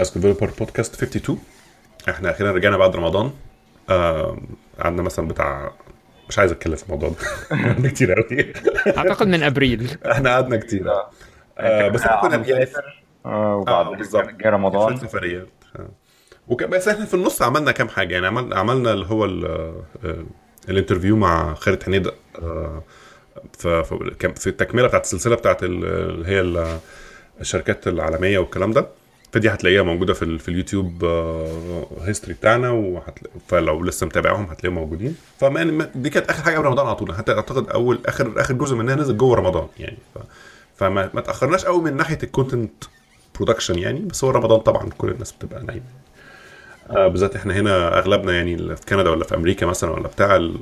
As Developer Podcast 52 إحنا أخيرا رجعنا بعد رمضان. آه قعدنا مثلا بتاع مش عايز أتكلم في الموضوع ده. قعدنا كتير قوي أعتقد من أبريل. إحنا قعدنا كتير. آه. آه بس إحنا كنا يعني آه، وبعد آه، بالظبط. جه رمضان. سفريات. آه. وك... بس إحنا في النص عملنا كام حاجة. يعني عمل... عملنا اللي هو ال... آه، ال interview مع خالد آه،. كان في التكملة بتاعت السلسلة بتاعت ال- اللي هي ال- الشركات العالمية والكلام ده. فدي هتلاقيها موجودة في. في اليوتيوب history بتاعنا وهتلاقي... فلو لسه متابعهم هتلاقيهم موجودين. فما ما- دي كانت آخر حاجة قبل رمضان على طول. حتى أعتقد اول اخر آخر جزء منها نزل جوه رمضان يعني. ف... فما ما تأخرناش قوي من ناحية ال content production يعني بس هو رمضان طبعا كل الناس بتبقى نايمة. آه بالذات إحنا هنا أغلبنا يعني في كندا ولا في أمريكا مثلا ولا بتاع ال...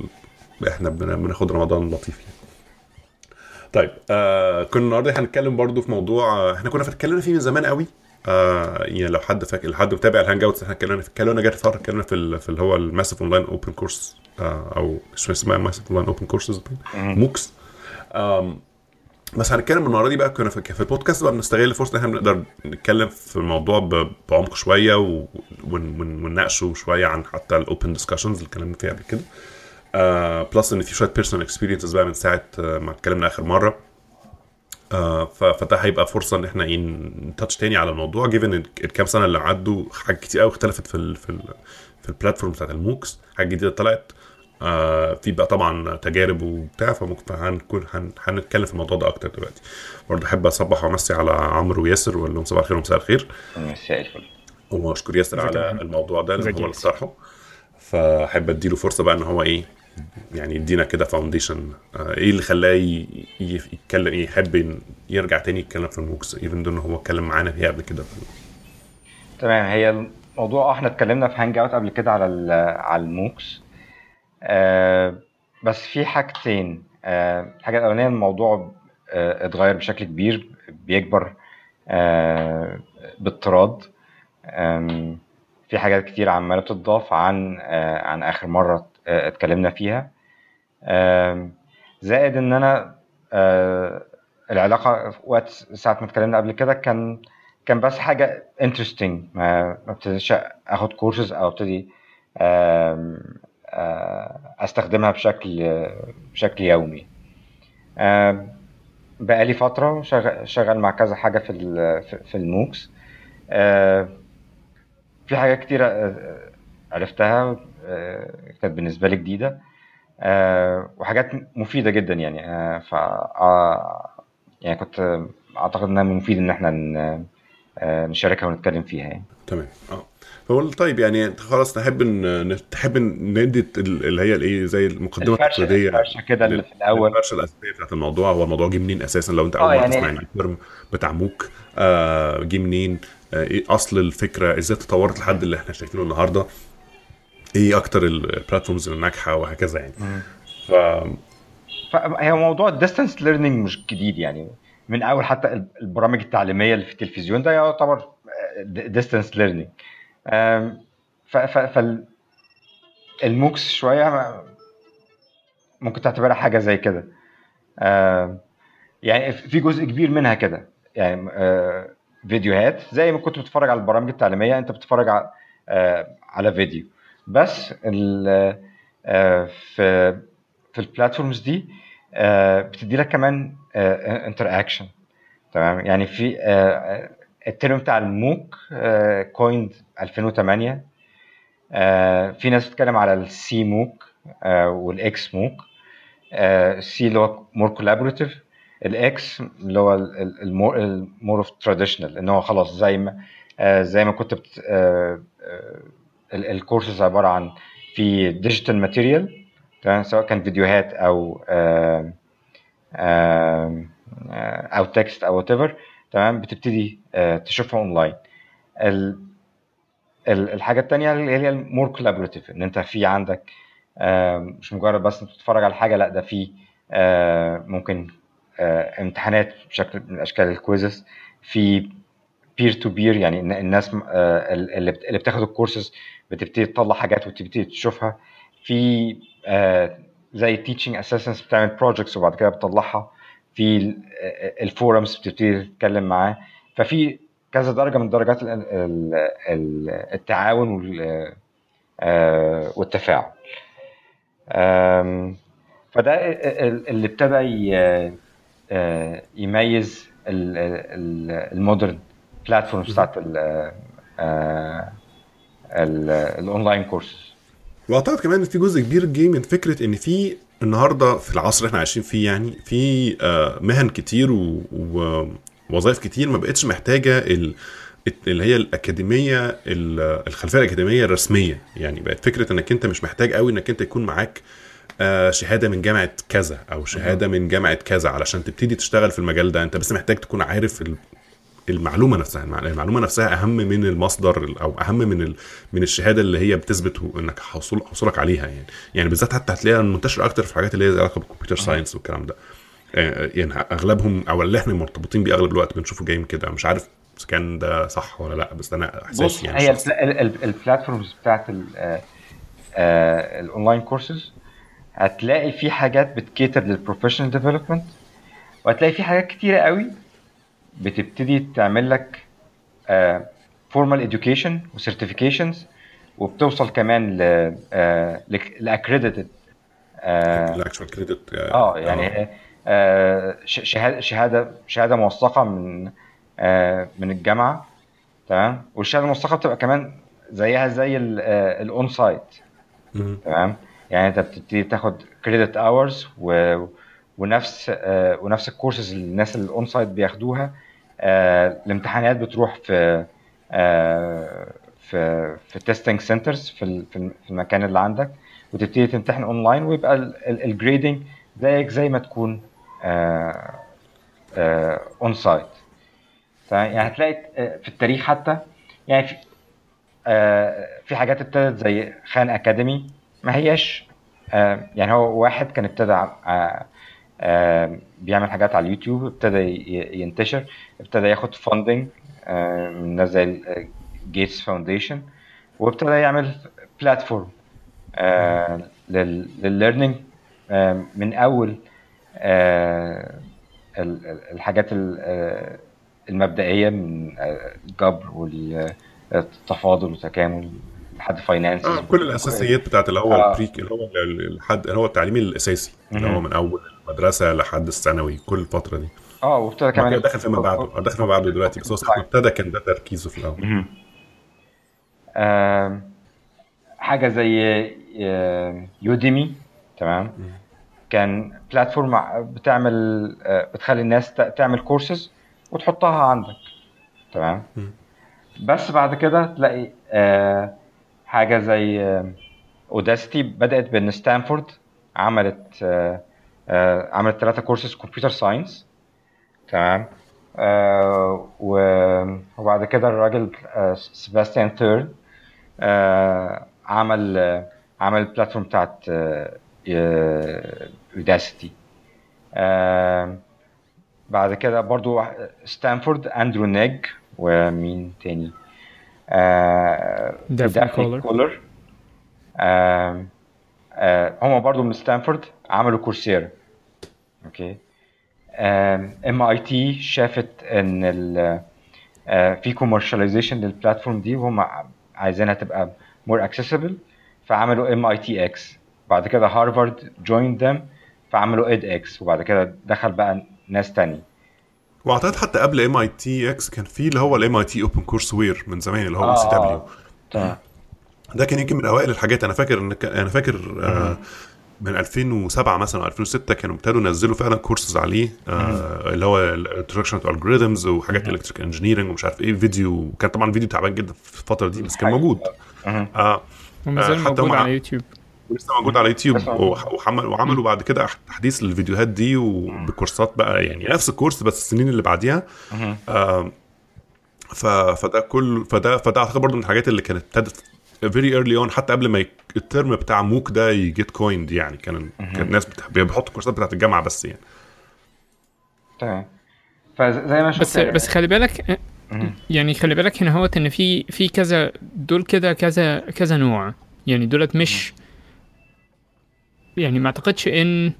إحنا بن- بناخد رمضان لطيف يعني. طيب آه كنا النهارده هنتكلم برضو في موضوع آه، إحنا كنا اتكلمنا فيه من زمان قوي. آه يعني لو حد فاكر حد متابع ال hangouts إحنا اتكلمنا في اتكلمنا جت فترة اتكلمنا في. في اللي هو ال massive online open course أو مش اسمها massive online open courses MOOCs. بس هنتكلم النهارده دي بقى كنا في البودكاست بقى بنستغل الفرصه إن إحنا بنقدر نتكلم في الموضوع بعمق شوية و- ونناقشه شوية عن حتى ال open discussions اللي اتكلمنا فيها قبل كده. آه plus إن في شوية personal experiences بقى من ساعة آه، ما اتكلمنا آخر مرة. آه فده هيبقى فرصة إن إحنا إيه ن touch تاني على الموضوع given الكام سنة اللي عدوا حاجات كتير قوي اختلفت في ال في ال في ال platform بتاعت ال MOOCs حاجات جديدة طلعت. آه في بقى طبعا تجارب وبتاع فممكن هنكون هن هنتكلم في الموضوع ده أكتر دلوقتي. برضه أحب أصبح وأمسي على عمرو وياسر وأقول لهم صباح الخير ومساء الخير. مساء الفل. وأشكر ياسر على؟ الموضوع ده ازيك هو اللي؟ اقترحه فأحب أديله فرصة بقى إن هو إيه يعني يدينا كده foundation إيه اللي خلاه يتكلم يحب يرجع تاني يتكلم في ال MOOCs even إن هو اتكلم معانا فيها قبل كده. تمام. هي الموضوع آه إحنا اتكلمنا في hangout قبل كده على على ال MOOCs. آه بس في حاجتين. آه الحاجة الأولانية الموضوع آه اتغير بشكل كبير بيكبر آه باضطراد في حاجات كتير عمالة بتضاف عن آه عن آخر مرة. آه اتكلمنا فيها. زائد إن أنا آه العلاقة في وقت ساعة ما اتكلمنا قبل كده كان كان بس حاجة interesting ما ابتديش أخد كورسز أو ابتدي آه، أستخدمها بشكل بشكل يومي. بقالي فترة شغ- شغال مع كذا حاجة في في- الموكس آه، في حاجات كتيرة آه، عرفتها آه، كانت بالنسبة لي جديدة. آه، وحاجات مفيدة جدا يعني. آه، ف يعني كنت أعتقد إنها مفيد إن إحنا ن- آه، نشاركها ونتكلم فيها يعني. تمام. آه. فقول طيب يعني خلاص نحب إن تحب إن ندي ال- اللي هي الإيه زي المقدمة التقليدية الفرشة كده اللي في الأول. الفرشة الأساسية بتاعت الموضوع. هو الموضوع جه منين أساسا؟ لو أنت أول مرة يعني- تسمع عن الترم بتاع MOOC آه جه منين؟ آه إيه أصل الفكرة؟ إزاي تطورت لحد اللي إحنا شايفينه النهارده؟ إيه أكتر ال platforms الناجحه وهكذا يعني. ف فهي موضوع ال distance learning مش جديد يعني. من أول حتى البرامج التعليمية اللي في التلفزيون ده يعتبر distance learning فال MOOCs شوية ما- ممكن تعتبرها حاجة زي كده. يعني في جزء كبير منها كده. يعني آه، فيديوهات زي ما كنت بتتفرج على البرامج التعليمية انت بتتفرج آه، على فيديو. بس آه، في في ال platforms دي آه، بتدي لك كمان interaction تمام؟ يعني في آه، آه، ال term بتاع ال MOOC coined 2008 آه، في ناس بتتكلم على ال cMOOC وال xMOOC ال C اللي هو more collaborative ال X اللي هو ال more of traditional إن هو خلاص زي ما آه، زي ما كنت آه، آه، الكورسز عبارة عن في digital material تمام؟ سواء كان فيديوهات أو أو text أو whatever تمام؟ بتبتدي آه، تشوفها اونلاين ال- ال- الحاجة التانية اللي هي ال more collaborative إن أنت في عندك مش مجرد بس انت بتتفرج على حاجة لأ ده في آه، ممكن آه، امتحانات بشكل من أشكال ال quizzes في peer to peer يعني الن- الناس آه، اللي بت- اللي بتاخد الكورسز بتبتدي تطلع حاجات وتبتدي تشوفها. في آه، زي teaching assistants بتعمل projects وبعد كده بتطلعها. في ال forums بتبتدي تتكلم معاه. ففي كذا درجة من درجات ال- ال- ال- التعاون وال- آه، والتفاعل. فده ال- ال- اللي ابتدى آه، يميز ال- ال- ال modern. platforms بتاعت ال- ال- ال online courses وأعتقد كمان إن في جزء كبير جاي من فكرة إن في النهارده في العصر اللي إحنا عايشين فيه يعني في آه، مهن كتير ووظائف كتير ما بقتش محتاجة ال اللي هي الأكاديمية ال- الخلفية الأكاديمية الرسمية. يعني بقت فكرة إنك أنت مش محتاج قوي إنك أنت يكون معاك آه، شهادة من جامعة كذا أو شهادة من جامعة كذا علشان تبتدي تشتغل في المجال ده. أنت بس محتاج تكون عارف المعلومة نفسها. المع- المعلومة نفسها أهم من المصدر أو أهم من ال... من الشهادة اللي هي بتثبت إنك حصول حصولك عليها يعني. يعني بالذات حتى هتلاقيها منتشرة أكتر في الحاجات اللي هي علاقة بالكمبيوتر ساينس والكلام ده. آه، يعني أغلبهم أو اللي إحنا مرتبطين بيه أغلب الوقت بنشوفه جاي من كده. مش عارف إذا كان ده صح ولا لأ بس أنا بص احساسي يعني هي ال platforms بتاعت ال- آه، آه، ال online courses هتلاقي في حاجات ب to cater لل professional development وهتلاقي في حاجات كتيرة قوي بتبتدي تعمل لك formal education و certifications وبتوصل كمان ل accredited ال actual credit آه يعني آه، شهاده شهادة شهادة موثقة من آه، من الجامعة تمام؟ والشهادة الموثقة بتبقى كمان زيها زي ال on-site تمام؟ يعني انت بتبتدي تاخد credit hours ونفس آه، ونفس الكورسز اللي الناس اللي on-site بياخدوها آه، الامتحانات بتروح في آه، في في testing centers في في الم- في المكان اللي عندك وتبتدي تمتحن اونلاين ويبقى ال grading زيك زي ما تكون on-site يعني هتلاقي آه، في التاريخ حتى يعني في آه، في حاجات ابتدت زي Khan Academy ما هياش آه، يعني هو واحد كان ابتدى آه، آه، بيعمل حاجات على اليوتيوب ابتدى ينتشر ابتدى ياخد funding من ناس زي Gates Foundation وابتدى يعمل platform لل learning من أول آه، ال- ال- الحاجات ال- آه، المبدئية من آه، الجبر والتفاضل والتكامل لحد finance آه كل الأساسيات بتاعت اللي هو آه. ال pre-K اللي هو ال- الحد اللي هو التعليم الأساسي اللي هو. من أول المدرسة لحد الثانوي كل الفترة دي. آه وابتدى كمان دخل فيما بعده دخل فيما بعده دلوقتي بس هو ما ابتدى كان ده تركيزه في الأول. حاجة زي Udemy تمام؟ كان platform بتعمل آه، بتخلي الناس تعمل كورسز وتحطها عندك تمام. بس بعد كده تلاقي آه، حاجة زي Udacity بدأت بإن ستانفورد عملت آه، عملت ثلاثة courses computer science تمام؟ آه، وبعد كده الراجل آه، سيباستيان ثرون آه، عمل آه، عمل ال platform بتاعت اوداسيتي بعد كده برضو ستانفورد اندرو نج ومين تاني؟ آه، دافني كولر. كولر آه، هم برضو من ستانفورد عملوا كورسيرا okay. ام اي تي شافت إن ال في commercialization لل platform دي وهم عايزينها تبقى more accessible فعملوا ام اي تي إكس بعد كده هارفارد joined them فعملوا edX وبعد كده دخل بقى ناس تاني. واعتقد حتى قبل ام اي تي إكس كان في اللي هو ال MIT OpenCourseWare من زمان اللي هو آه، C. W ده كان يمكن من أوائل الحاجات. أنا فاكر إن أنا فاكر آه من 2007 مثلا أو 2006 كانوا ابتدوا ينزلوا فعلا كورسز عليه آه اللي هو ال introduction to algorithms وحاجات electric engineering ومش عارف إيه فيديو. كان طبعا فيديو تعبان جدا في الفترة دي بس كان موجود. آه وما زال آه، حتى موجود على يوتيوب. ولسه موجود على يوتيوب. موجود. وحمل وعملوا بعد كده تحديث للفيديوهات دي وبكورسات بقى يعني نفس الكورس بس السنين اللي بعديها. ف فده كل فده فده أعتقد برضه من الحاجات اللي كانت ابتدت very early on حتى قبل ما ال term بتاع MOOC ده يجيت coined يعني. كان كان الناس بيحطوا الكورسات بتاعت الجامعة بس يعني. تمام. فزي ما شفت بس بس خلي بالك. يعني خلي بالك هنا هو إن في في كذا دول كده كذا كذا نوع. يعني دولت مش يعني ما أعتقدش إن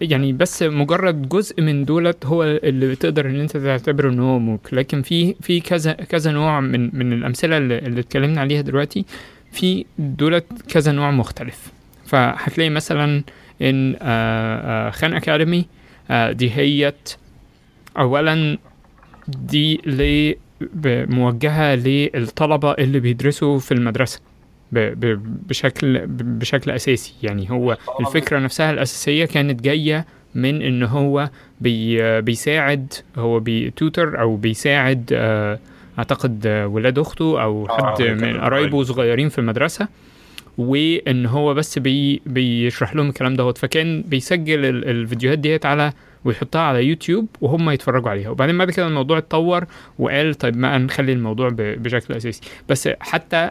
يعني بس مجرد جزء من دولت هو اللي تقدر إن أنت تعتبره إن هو موك. لكن في في كذا كذا نوع من من الأمثلة اللي, اتكلمنا عليها دلوقتي في دولت كذا نوع مختلف. فهتلاقي مثلا إن آه، آه، خان أكاديمي آه، دي هيت اولا دي ل ب- موجهة للطلبة اللي بيدرسوا في المدرسة. بشكل ب- بشكل أساسي. يعني هو الفكرة نفسها الأساسية كانت جاية من إن هو بي بيساعد هو بي tutor أو بيساعد آه، أعتقد آه، ولاد أخته أو آه، حد من قرايبه صغيرين في المدرسة. وإن هو بس بي بيشرح لهم الكلام دوت. فكان بيسجل ال- الفيديوهات ديت على ويحطها على يوتيوب وهم يتفرجوا عليها. وبعدين بعد كده الموضوع اتطور وقال طيب ما نخلي الموضوع بشكل أساسي. بس حتى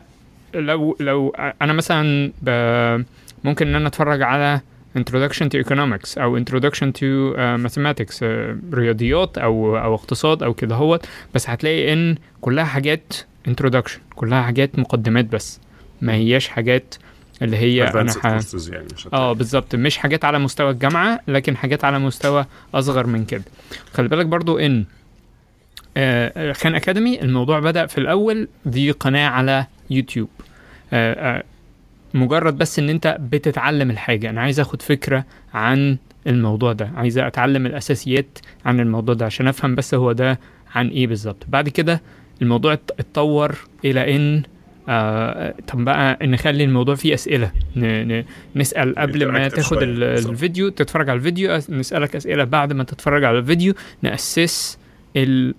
لو لو أنا مثلا ممكن إن أنا أتفرج على introduction to economics أو introduction to uh, mathematics uh, رياضيات أو أو اقتصاد أو كده هوت بس هتلاقي إن كلها حاجات introduction كلها حاجات مقدمات بس ما هياش حاجات اللي هي أنا ح... يعني آه بالظبط مش حاجات على مستوى الجامعة لكن حاجات على مستوى أصغر من كده. خلي بالك برضو إن آه، خان أكاديمي الموضوع بدأ في الأول دي قناه على يوتيوب. آه، آه، مجرد بس إن أنت بتتعلم الحاجة. أنا عايز آخد فكرة عن الموضوع ده. عايز أتعلم الأساسيات عن الموضوع ده عشان أفهم بس هو ده عن إيه بالظبط. بعد كده الموضوع ات- اتطور إلى إن آه طب بقى نخلي الموضوع فيه أسئلة. ن ن نسأل قبل ما تاخد. الفيديو تتفرج على الفيديو نسألك أسئلة بعد ما تتفرج على الفيديو. نأسس ال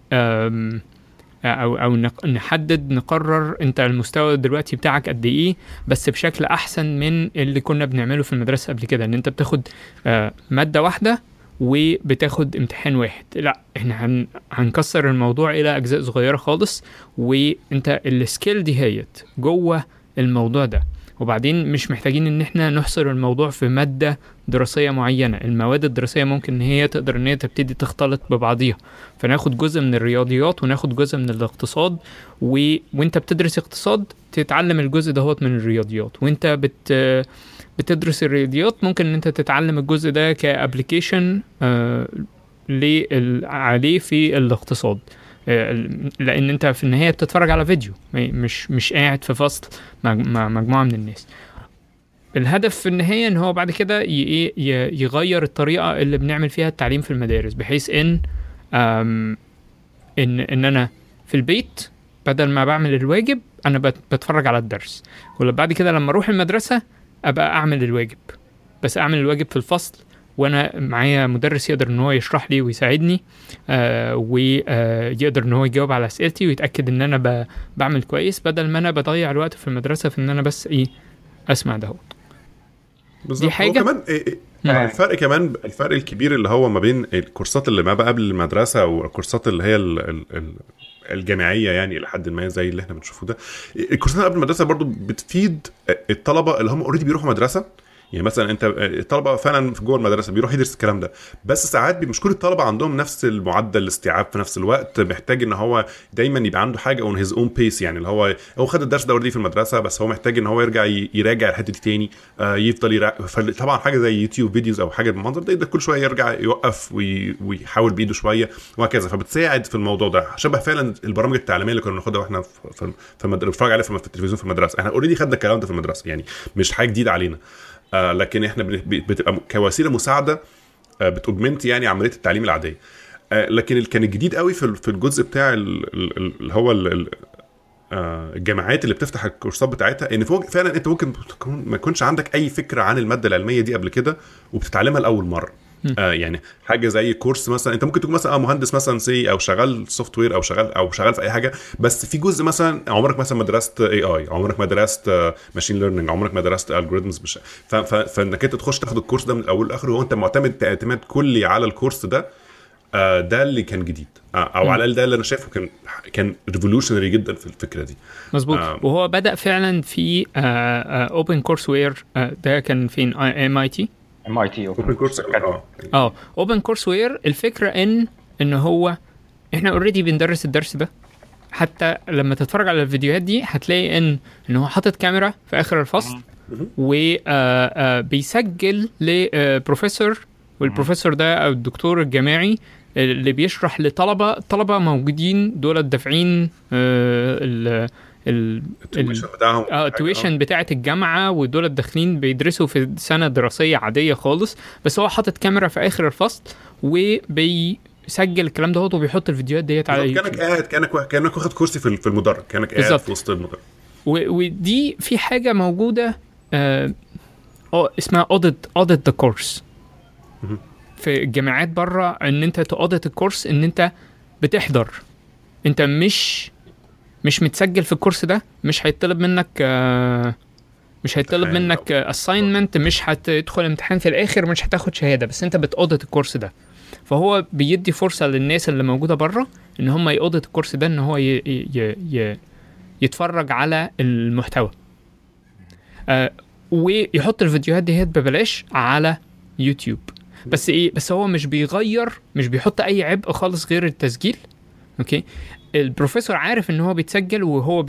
أو أو نحدد نقرر أنت المستوى دلوقتي بتاعك قد إيه بس بشكل أحسن من اللي كنا بنعمله في المدرسة قبل كده إن أنت بتاخد آه، مادة واحدة وبتاخد امتحان واحد. لأ إحنا هن هنكسر الموضوع إلى أجزاء صغيرة خالص وأنت السكيل دي هيت جوه الموضوع ده. وبعدين مش محتاجين إن إحنا نحصر الموضوع في مادة دراسية معينة. المواد الدراسية ممكن إن هي تقدر إن هي تبتدي تختلط ببعضيها. فناخد جزء من الرياضيات وناخد جزء من الاقتصاد و... وإنت بتدرس اقتصاد تتعلم الجزء دهوت من الرياضيات. وإنت بت بتدرس الرياضيات ممكن إن إنت تتعلم الجزء ده كأبلكيشن آه عليه في الاقتصاد. لأن أنت في النهاية بتتفرج على فيديو. مش مش قاعد في فصل مع مجموعة من الناس. الهدف في النهاية إن هو بعد كده ي- يغير الطريقة اللي بنعمل فيها التعليم في المدارس بحيث إن إن إن أنا في البيت بدل ما بعمل الواجب أنا بت- بتفرج على الدرس. ولا بعد كده لما أروح المدرسة أبقى أعمل الواجب. بس أعمل الواجب في الفصل وأنا معايا مدرس يقدر ان هو يشرح لي ويساعدني آه ويقدر ان هو يجاوب على أسئلتي ويتأكد ان أنا بعمل كويس بدل ما أنا بضيع الوقت في المدرسة في ان أنا بس إيه اسمع ده بالظبط. حاجة. هو كمان إيه- إيه، مم. الفرق كمان الفرق الكبير اللي هو ما بين الكورسات اللي ما بقى قبل المدرسة والكورسات اللي هي ال ال ال الجامعية يعني لحد ما زي اللي إحنا بنشوفه ده الكورسات اللي قبل المدرسة برضو بتفيد الطلبة اللي هم already بيروحوا مدرسة يعني مثلا أنت الطلبة فعلا في جوه المدرسة بيروح يدرس الكلام ده. بس ساعات مش كل الطلبة عندهم نفس المعدل الاستيعاب في نفس الوقت محتاج إن هو دايما يبقى عنده حاجة on his own pace يعني اللي هو هو خد الدرس ده في المدرسة بس هو محتاج إن هو يرجع يراجع الحتة دي تاني آه يفضل يراجع طبعا حاجة زي يوتيوب videos أو حاجة بالمنظر ده كل شوية يرجع يوقف وي- ويحاول بإيده شوية وهكذا. فبتساعد في الموضوع ده. شبه فعلا البرامج التعليمية اللي كنا بناخدها وإحنا في في في المد- بنتفرج عليها في التلفزيون في المدرسة. إحنا already خدنا الكلام ده في المدرسة يعني مش حاجة جديدة علينا. لكن إحنا بتبقى كوسيلة مساعدة آه بت augment يعني عملية التعليم العادية. آه لكن اللي كان الجديد قوي في ال- في الجزء بتاع ال- ال- ال- اللي هو ال- ال- آه، الجامعات اللي بتفتح الكورسات بتاعتها إن فعلا أنت ممكن ما يكونش عندك أي فكرة عن المادة العلمية دي قبل كده وبتتعلمها لأول مرة. آه يعني حاجة زي كورس مثلا أنت ممكن تكون مثلا آه مهندس مثلا سي أو شغال software أو شغال أو شغال في أي حاجة. بس في جزء مثلا عمرك مثلا ما درست أي أي عمرك ما درست machine learning عمرك ما درست algorithms مش ف- ف- فإنك أنت تخش تاخد الكورس ده من الأول لآخره وانت معتمد اعتماد كلي على الكورس ده آه، ده اللي كان جديد. آه، أو على الأقل ده اللي أنا شايفه كان كان revolutionary جدا في الفكرة دي. مظبوط. آه. وهو بدأ فعلا في OpenCourseWare ده كان فين؟ ام اي تي ام اي تي open course آه. آه OpenCourseWare الفكرة ان إن هو إحنا already بندرس الدرس ده. حتى لما تتفرج على الفيديوهات دي هتلاقي ان إن هو حاطط كاميرا في آخر الفصل. وبيسجل لبروفيسور والبروفيسور ده أو الدكتور الجامعي اللي بيشرح لطلبه طلبة موجودين دول دافعين آه، ال tuition ال tuition بتاعة الجامعة ودول داخلين بيدرسوا في سنة دراسية عادية خالص. بس هو حاطط كاميرا في آخر الفصل وبيسجل الكلام دوت وبيحط الفيديوهات ديت على كانك يوتيوب قاعد كانك كانك واخد كرسي في في المدرج كانك قاعد. في وسط المدرج. ودي في حاجة موجودة آه آه، اسمها audit audit the course. في الجامعات بره إن أنت ت audit الكورس إن أنت بتحضر. أنت مش مش متسجل في الكورس ده مش هيطلب منك آه مش هيطلب منك assignment مش هتدخل امتحان في الآخر مش هتاخد شهادة بس انت بت audit الكورس ده. فهو بيدي فرصة للناس اللي موجودة بره إن هم ي audit الكورس ده إن هو ي... ي... ي... يتفرج على المحتوى. آه ويحط الفيديوهات ديت ببلاش على يوتيوب. بس إيه بس هو مش بيغير مش بيحط أي عبء خالص غير التسجيل okay؟ ال professor عارف إن هو بيتسجل وهو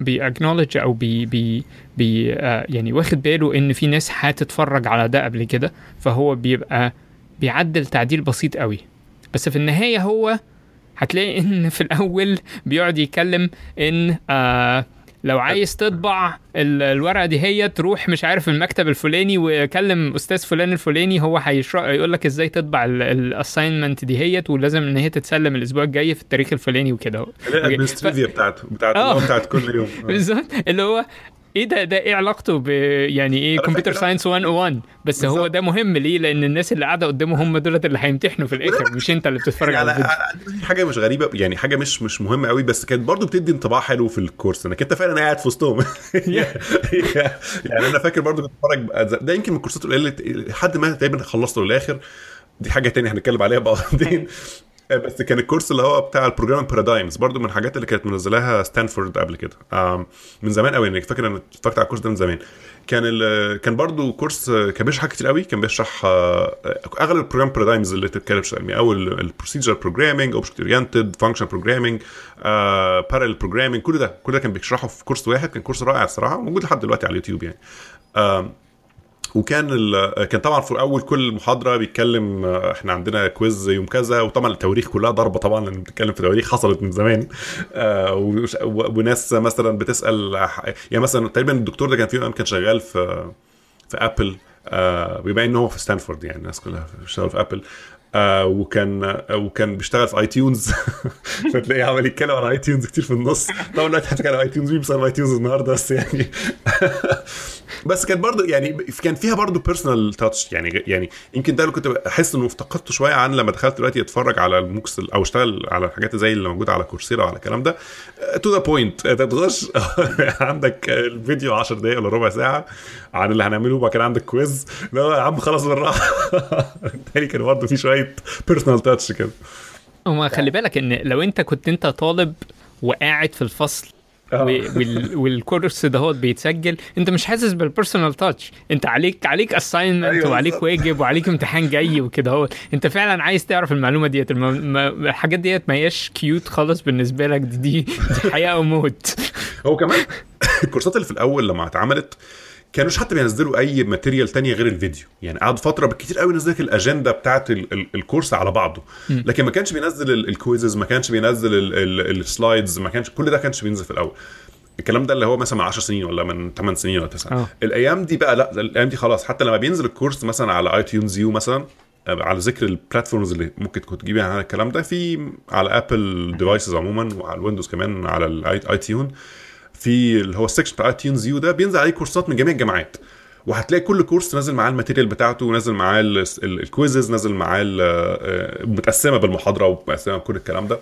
بي acknowledge أو بي بي بي آه يعني واخد باله إن في ناس هتتفرج على ده قبل كده فهو بيبقى بيعدل تعديل بسيط قوي. بس في النهاية هو هتلاقي إن في الأول بيقعد يتكلم إن آه لو عايز تطبع ال- الورقة دي هي تروح مش عارف المكتب الفلاني وكلم أستاذ فلان الفلاني هو هيشرح يقول لك إزاي تطبع ال assignment دي هي ولازم إن هي تتسلم الأسبوع الجاي في التاريخ الفلاني وكده. ال administrivia بتاعته بتاعت. اللي هو بتاعت كل يوم. آه. بالظبط. اللي هو إيه ده ده إيه علاقته ب يعني إيه computer science 101 بس هو. ده مهم ليه؟ لأن الناس اللي قاعدة قدامه هم دولت اللي هيمتحنوا في الآخر مش أنت اللي بتتفرج على يعني الفيديو. حاجة مش غريبة يعني حاجة مش مش مهمة قوي بس كانت برضو بتدي انطباع حلو في ال course. إنك أنت فعلا قاعد في وسطهم. يعني أنا فاكر برضو كنت بتفرج ده يمكن من الكورسات القليلة لحد ما تقريبا خلصته للآخر. دي حاجة تانية هنتكلم عليها بعدين. بس كان الكورس اللي هو بتاع ال programming paradigms برضو من الحاجات اللي كانت منزلاها ستانفورد قبل كده. من زمان قوي يعني فاكر أنا اتفرجت على الكورس ده من زمان. كان ال- كان برضو course آه، كان بيشرح كتير قوي. كان بيشرح آه، أغلب ال programming paradigms اللي تتكلم يعني أول ال procedural programming object oriented functional programming parallel programming كل ده كل ده كان بيشرحه في course واحد. كان course رائع الصراحة موجود لحد دلوقتي على اليوتيوب يعني. وكان. كان طبعا في اول كل محاضرة بيتكلم آه، إحنا عندنا quiz يوم كذا وطبعا التواريخ كلها ضاربة طبعا لأن بنتكلم في تواريخ حصلت من زمان آه. وناس مثلا بتسأل ح- يعني مثلا تقريبا الدكتور ده كان في يوم كان شغال في في ابل آه بما ان هو في ستانفورد يعني الناس كلها بتشتغل في ابل آه وكان آه وكان بيشتغل في اي تيونز فتلاقيه عمال يتكلم عن اي تيونز كتير في النص طبعا دلوقتي هتتكلم عن اي تيونز مين بيستخدم اي تيونز النهارده بس يعني بس كانت برضو يعني كان فيها برضو personal touch يعني يعني يمكن ده اللي كنت احس إنه افتقدته شوية عن لما دخلت دلوقتي أتفرج على ال MOOCs أو أشتغل على الحاجات زي اللي موجودة على كورسيرا وعلى الكلام ده. to the point انت تخش عندك الفيديو 10 دقائق ولا ربع ساعة عن اللي هنعمله وبعد كده عندك quiz لا يا عم خلاص بالراحة. تاني كان برضه في شوية personal touch كده. هو خلي بالك إن لو أنت كنت أنت طالب وقاعد في الفصل وال- وال course دهوت بيتسجل. انت مش حاسس بال personal touch انت عليك عليك assignment أيوة وعليك. واجب وعليك امتحان جاي وكده. هو انت فعلا عايز تعرف المعلومة ديت. الم- ما- الحاجات ديت ما هياش cute خالص بالنسبة لك. دي دي, دي حياة أو موت هو كمان الكورسات اللي في الأول لما اتعملت كانوش حتى بينزلوا أي material تانية غير الفيديو. يعني قعد فترة بالكتير قوي ينزل لك الأجندة بتاعت ال- ال- ال course على بعضه. لكن ما كانش بينزل ال- ال quizzes ما كانش بينزل ال- ال- ال slides ما كانش كل ده كانش بينزل في الأول. الكلام ده اللي هو مثلا من 10 سنين ولا من 8 سنين ولا 9 آه. الأيام دي بقى لا الأيام دي خلاص. حتى لما بينزل ال course مثلا على اي تيونز يو مثلا على ذكر ال platforms اللي ممكن تكون تجيبي عنها الكلام ده في على Apple devices عموما وعلى الويندوز كمان على ال iTunes في اللي هو ال section بتاع iTunes U ده بينزل عليه كورسات من جميع الجامعات. وهتلاقي كل course نازل معاه ال material بتاعته ونازل معاه ال- ال- ال quizzes نازل معاه ال- آه، متقسمة بالمحاضرة ومتقسمة بكل الكلام ده.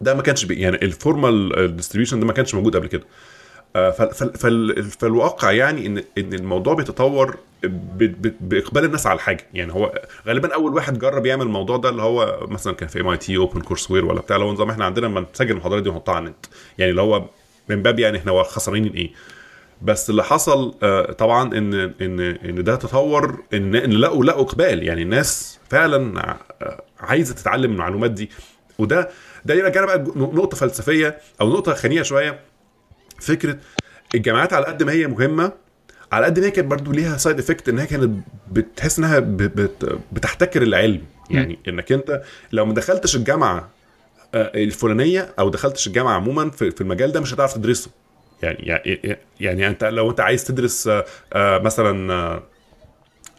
ده ما كانش يعني ال formal distribution ده ما كانش موجود قبل كده. آه، فال- فال- فال- فالواقع يعني ان إن الموضوع بيتطور بإقبال الناس على الحاجة يعني هو غالبا أول واحد جرب يعمل الموضوع ده اللي هو مثلا كان في ام اي تي اوبن كورس وير ولا بتاع هو نظام إحنا عندنا لما نسجل المحاضرات دي ونحطها على النت. يعني اللي هو من باب يعني إحنا خسرانين إيه. بس اللي حصل آه، طبعا إن إن إن ده تطور إن إن لقوا لقوا إقبال. يعني الناس فعلا آه، عايزة تتعلم المعلومات دي. وده ده يرجعنا بقى نقطة فلسفية أو نقطة خنيقه شوية. فكرة الجامعات على قد ما هي مهمة على قد ما هي كانت برضه ليها side effect إنها كانت بتحس إنها بتحتكر العلم. يعني إنك أنت لو ما دخلتش الجامعة الفلانية أو دخلتش الجامعة عموما في المجال ده مش هتعرف تدرسه. يعني يعني يعني أنت لو أنت عايز تدرس آه، آه، مثلا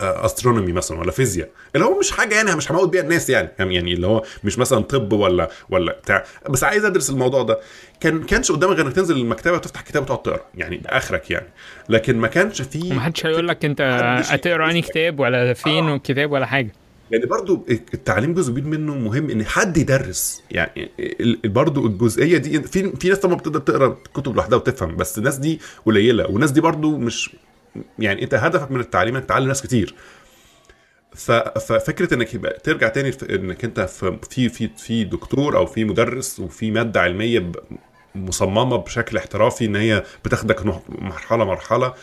آه، استرونومي مثلا ولا فيزياء اللي هو مش حاجة يعني مش هموت بيها الناس يعني. يعني اللي هو مش مثلا طب ولا ولا بتاع. بس عايز أدرس الموضوع ده. كان كانش قدامك غير إنك تنزل المكتبة وتفتح كتاب وتقعد تقرأ. يعني ده آخرك يعني. لكن ما كانش فيه ومحدش هيقول لك انت هتقرأ أنهي. كتاب ولا فين آه. الكتاب ولا حاجة. يعني برضو التعليم جزء كبير منه مهم إن حد يدرس. يعني برضو الجزئية دي في في ناس طبعا بتقدر تقرأ كتب لوحدها وتفهم بس الناس دي قليلة والناس دي برضو مش يعني أنت هدفك من التعليم إنك تعلم ناس كتير. ففكرة إنك يبقى ترجع تاني إنك أنت في في في دكتور أو في مدرس وفي مادة علمية مصممة بشكل احترافي إن هي بتاخدك مرحلة مرحلة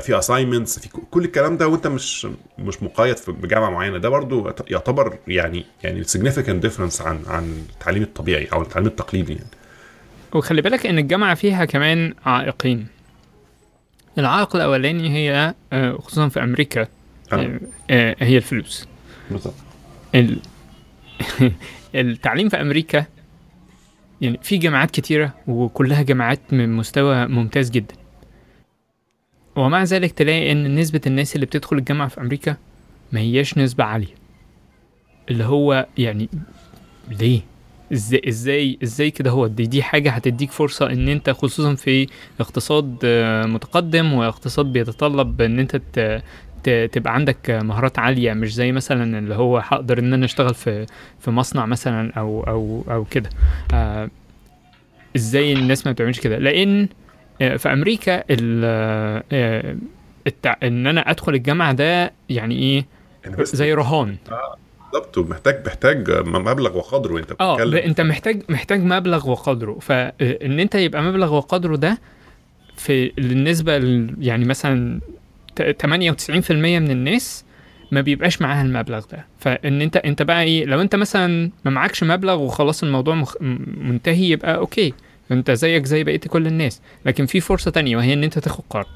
في اساينمنتس في كل الكلام ده وانت مش مش مقيد في بجامعة معينة. ده برضو يعت- يعتبر يعني يعني significant difference عن عن التعليم الطبيعي أو التعليم التقليدي يعني. وخلي بالك إن الجامعة فيها كمان عائقين. العائق الأولاني هي آه، خصوصا في أمريكا آه. آه، آه، هي الفلوس. بالظبط. ال... التعليم في أمريكا يعني في جامعات كتيرة وكلها جامعات من مستوى ممتاز جدا. ومع ذلك تلاقي إن نسبة الناس اللي بتدخل الجامعة في أمريكا ما هياش نسبة عالية. اللي هو يعني ليه؟ إزاي إزاي إزاي كده هو؟ دي, دي حاجة هتديك فرصة إن أنت خصوصا في اقتصاد آه، متقدم واقتصاد بيتطلب إن أنت تبقى عندك مهارات عالية مش زي مثلا اللي هو هقدر إن أنا أشتغل في في مصنع مثلا أو أو أو كده. آه إزاي الناس ما بتعملش كده؟ لأن في أمريكا آه، التع... إن أنا أدخل الجامعة ده يعني إيه؟ يعني زي رهان. بالظبط ومحتاج محتاج مبلغ وقدره أنت آه ب- بتتكلم أنت محتاج محتاج مبلغ وقدره. فان أنت يبقى مبلغ وقدره ده في النسبة ال- يعني مثلا ت- 98% من الناس ما بيبقاش معاها المبلغ ده. فإن أنت أنت بقى إيه؟ لو أنت مثلا ما معكش مبلغ وخلاص الموضوع مخ... منتهي يبقى أوكي. انت زيك زي بقية كل الناس لكن في فرصة تانية وهي إن أنت تاخد قرض.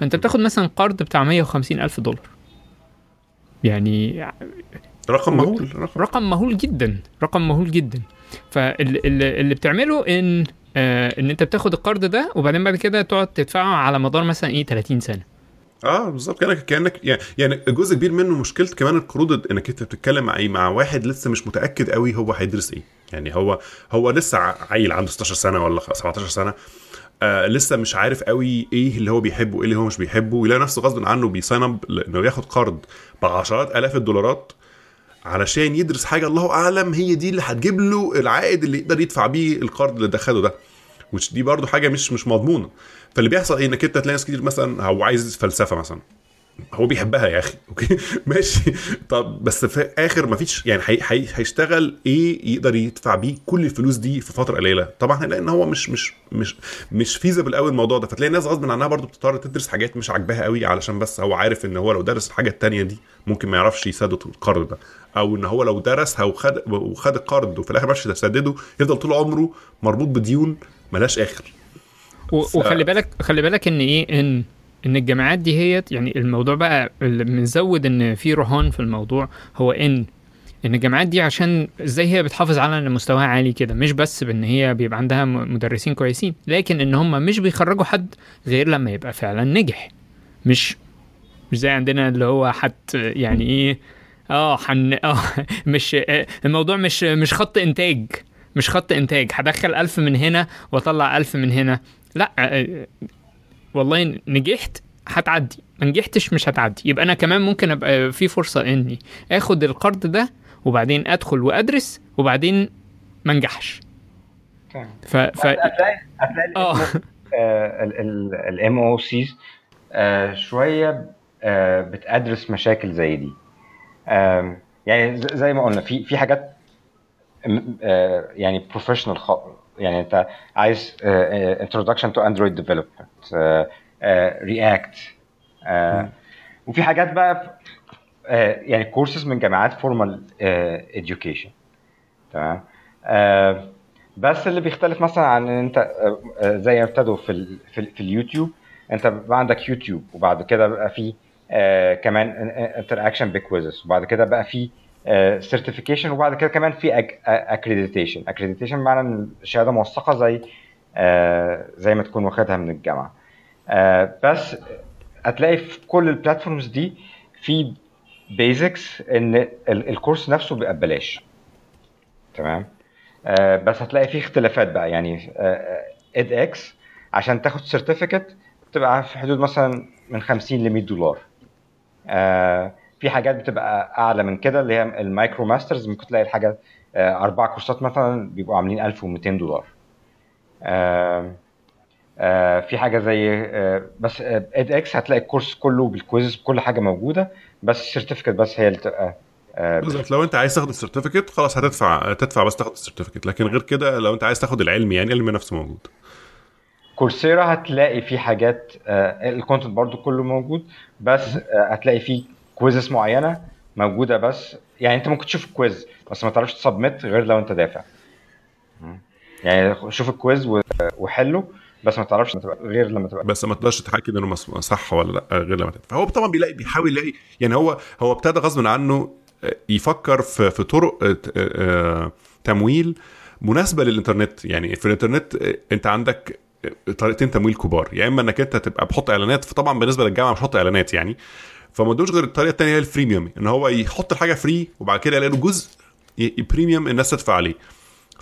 فأنت بتاخد مثلا قرض بتاع 150 ألف دولار. يعني رقم مهول. رقم. رقم مهول جدا رقم مهول جدا. فاللي اللي بتعمله إن آه إن أنت بتاخد القرض ده وبعدين بعد كده تقعد تدفعه على مدار مثلا إيه 30 سنة. آه بالظبط. كانك كانك يعني يعني جزء كبير منه مشكلة كمان القروض إنك أنت بتتكلم مع إيه؟ مع واحد لسه مش متأكد قوي هو هيدرس إيه. يعني هو هو لسه عيل عنده 16 سنة ولا 17 سنة. آه لسه مش عارف قوي إيه اللي هو بيحبه وإيه اللي هو مش بيحبه. ويلاقي نفسه غصب عنه بي sign up انه ياخد قرض بعشرات آلاف الدولارات علشان يدرس حاجة الله أعلم هي دي اللي هتجيب له العائد اللي يقدر يدفع بيه القرض اللي دخله ده. which دي برضو حاجة مش مش مضمونة. فاللي بيحصل إيه؟ إنك أنت تلاقي ناس كتير مثلا هو عايز فلسفة مثلا. هو بيحبها يا أخي okay؟ ماشي. طب بس في آخر ما فيش يعني هي هي هيشتغل إيه يقدر يدفع بيه كل الفلوس دي في فترة قليلة؟ طبعا هنلاقي ان هو مش مش مش مش فيزبل قوي الموضوع ده. فتلاقي الناس غصب عنها برضو بتضطر تدرس حاجات مش عاجباها قوي علشان بس هو عارف إن هو لو درس الحاجة التانية دي ممكن ما يعرفش يسدد القرض ده. أو إن هو لو درسها وخد وخد القرض وفي الآخر ما عرفش يسدده يفضل طول عمره مربوط بديون ملهاش آخر. وخلي بالك خلي بالك إن إيه إن إن الجامعات دي هي يعني الموضوع بقى اللي بنزود إن في رهان في الموضوع. هو إن إن الجامعات دي عشان إزاي هي بتحافظ على إن مستواها عالي كده مش بس بإن هي بيبقى عندها مدرسين كويسين لكن إن هم مش بيخرجوا حد غير لما يبقى فعلا نجح. مش مش زي عندنا اللي هو حد يعني إيه آه حن آه مش الموضوع مش مش خط إنتاج مش خط إنتاج. هدخل ألف من هنا وأطلع ألف من هنا. لا آه، والله نجحت هتعدي. ما نجحتش مش هتعدي. يبقى أنا كمان ممكن أبقى في فرصة إني آخد القرض ده وبعدين أدخل وأدرس وبعدين ما انجحش ف, ف... هتلاقي هتلاقي الام أو سيز شوية آه، بتدرس مشاكل زي دي. آم، يعني زي ما قلنا في في حاجات آه، يعني professional يعني انت عايز آه، آه، development آه، آه، react آه، وفي حاجات بقى آه، يعني كورسز من جامعات formal education. تمام؟ آه، بس اللي بيختلف مثلا عن إن انت آه، آه، زي ما ابتدوا في ال في, ال في اليوتيوب انت بقى عندك يوتيوب وبعد كده بقى في آه كمان interaction ب quizzes وبعد كده بقى في certification uh, وبعد كده كمان في accreditation accreditation معنى إن الشهادة موثقة زي uh, زي ما تكون واخدها من الجامعة. uh, بس هتلاقي في كل ال platforms دي في basics إن ال course نفسه بيبقى ببلاش. تمام؟ بس هتلاقي فيه اختلافات بقى. يعني edX عشان تاخد certificate بتبقى في حدود مثلا من 50 ل 100 دولار في حاجات بتبقى أعلى من كده اللي هي ال MicroMasters ممكن تلاقي الحاجة أربع كورسات مثلا بيبقوا عاملين 1200 دولار. آآ في حاجة زي بس edX هتلاقي ال course كله بال quizzes بكل حاجة موجودة بس ال certificate بس هي اللي تبقى بالظبط. لو أنت عايز تاخد ال certificate خلاص هتدفع تدفع بس تاخد ال certificate. لكن غير كده لو أنت عايز تاخد العلم يعني العلم نفسه موجود. كورسيرا هتلاقي فيه حاجات ال content برضو كله موجود بس هتلاقي فيه quizzes معينة موجودة بس يعني أنت ممكن تشوف ال quiz بس ما تعرفش ت submit غير لو أنت دافع. يعني شوف ال quiz وحله بس ما تعرفش غير لما تبقى بس ما تقدرش تتاكد إنه صح ولا لأ غير لما تدفع. فهو طبعا بيلاقي بيحاول يلاقي يعني هو هو ابتدى غصب عنه يفكر في في طرق تمويل مناسبة للإنترنت. يعني في الإنترنت أنت عندك طريقتين تمويل كبار. يا إما إنك أنت تبقى بتحط إعلانات فطبعا بالنسبة للجامعة مش هحط إعلانات يعني. فما قدامهوش غير الطريقة الثانية هي ال freemium إن هو يحط الحاجة free وبعد كده يلاقي له جزء premium الناس تدفع عليه.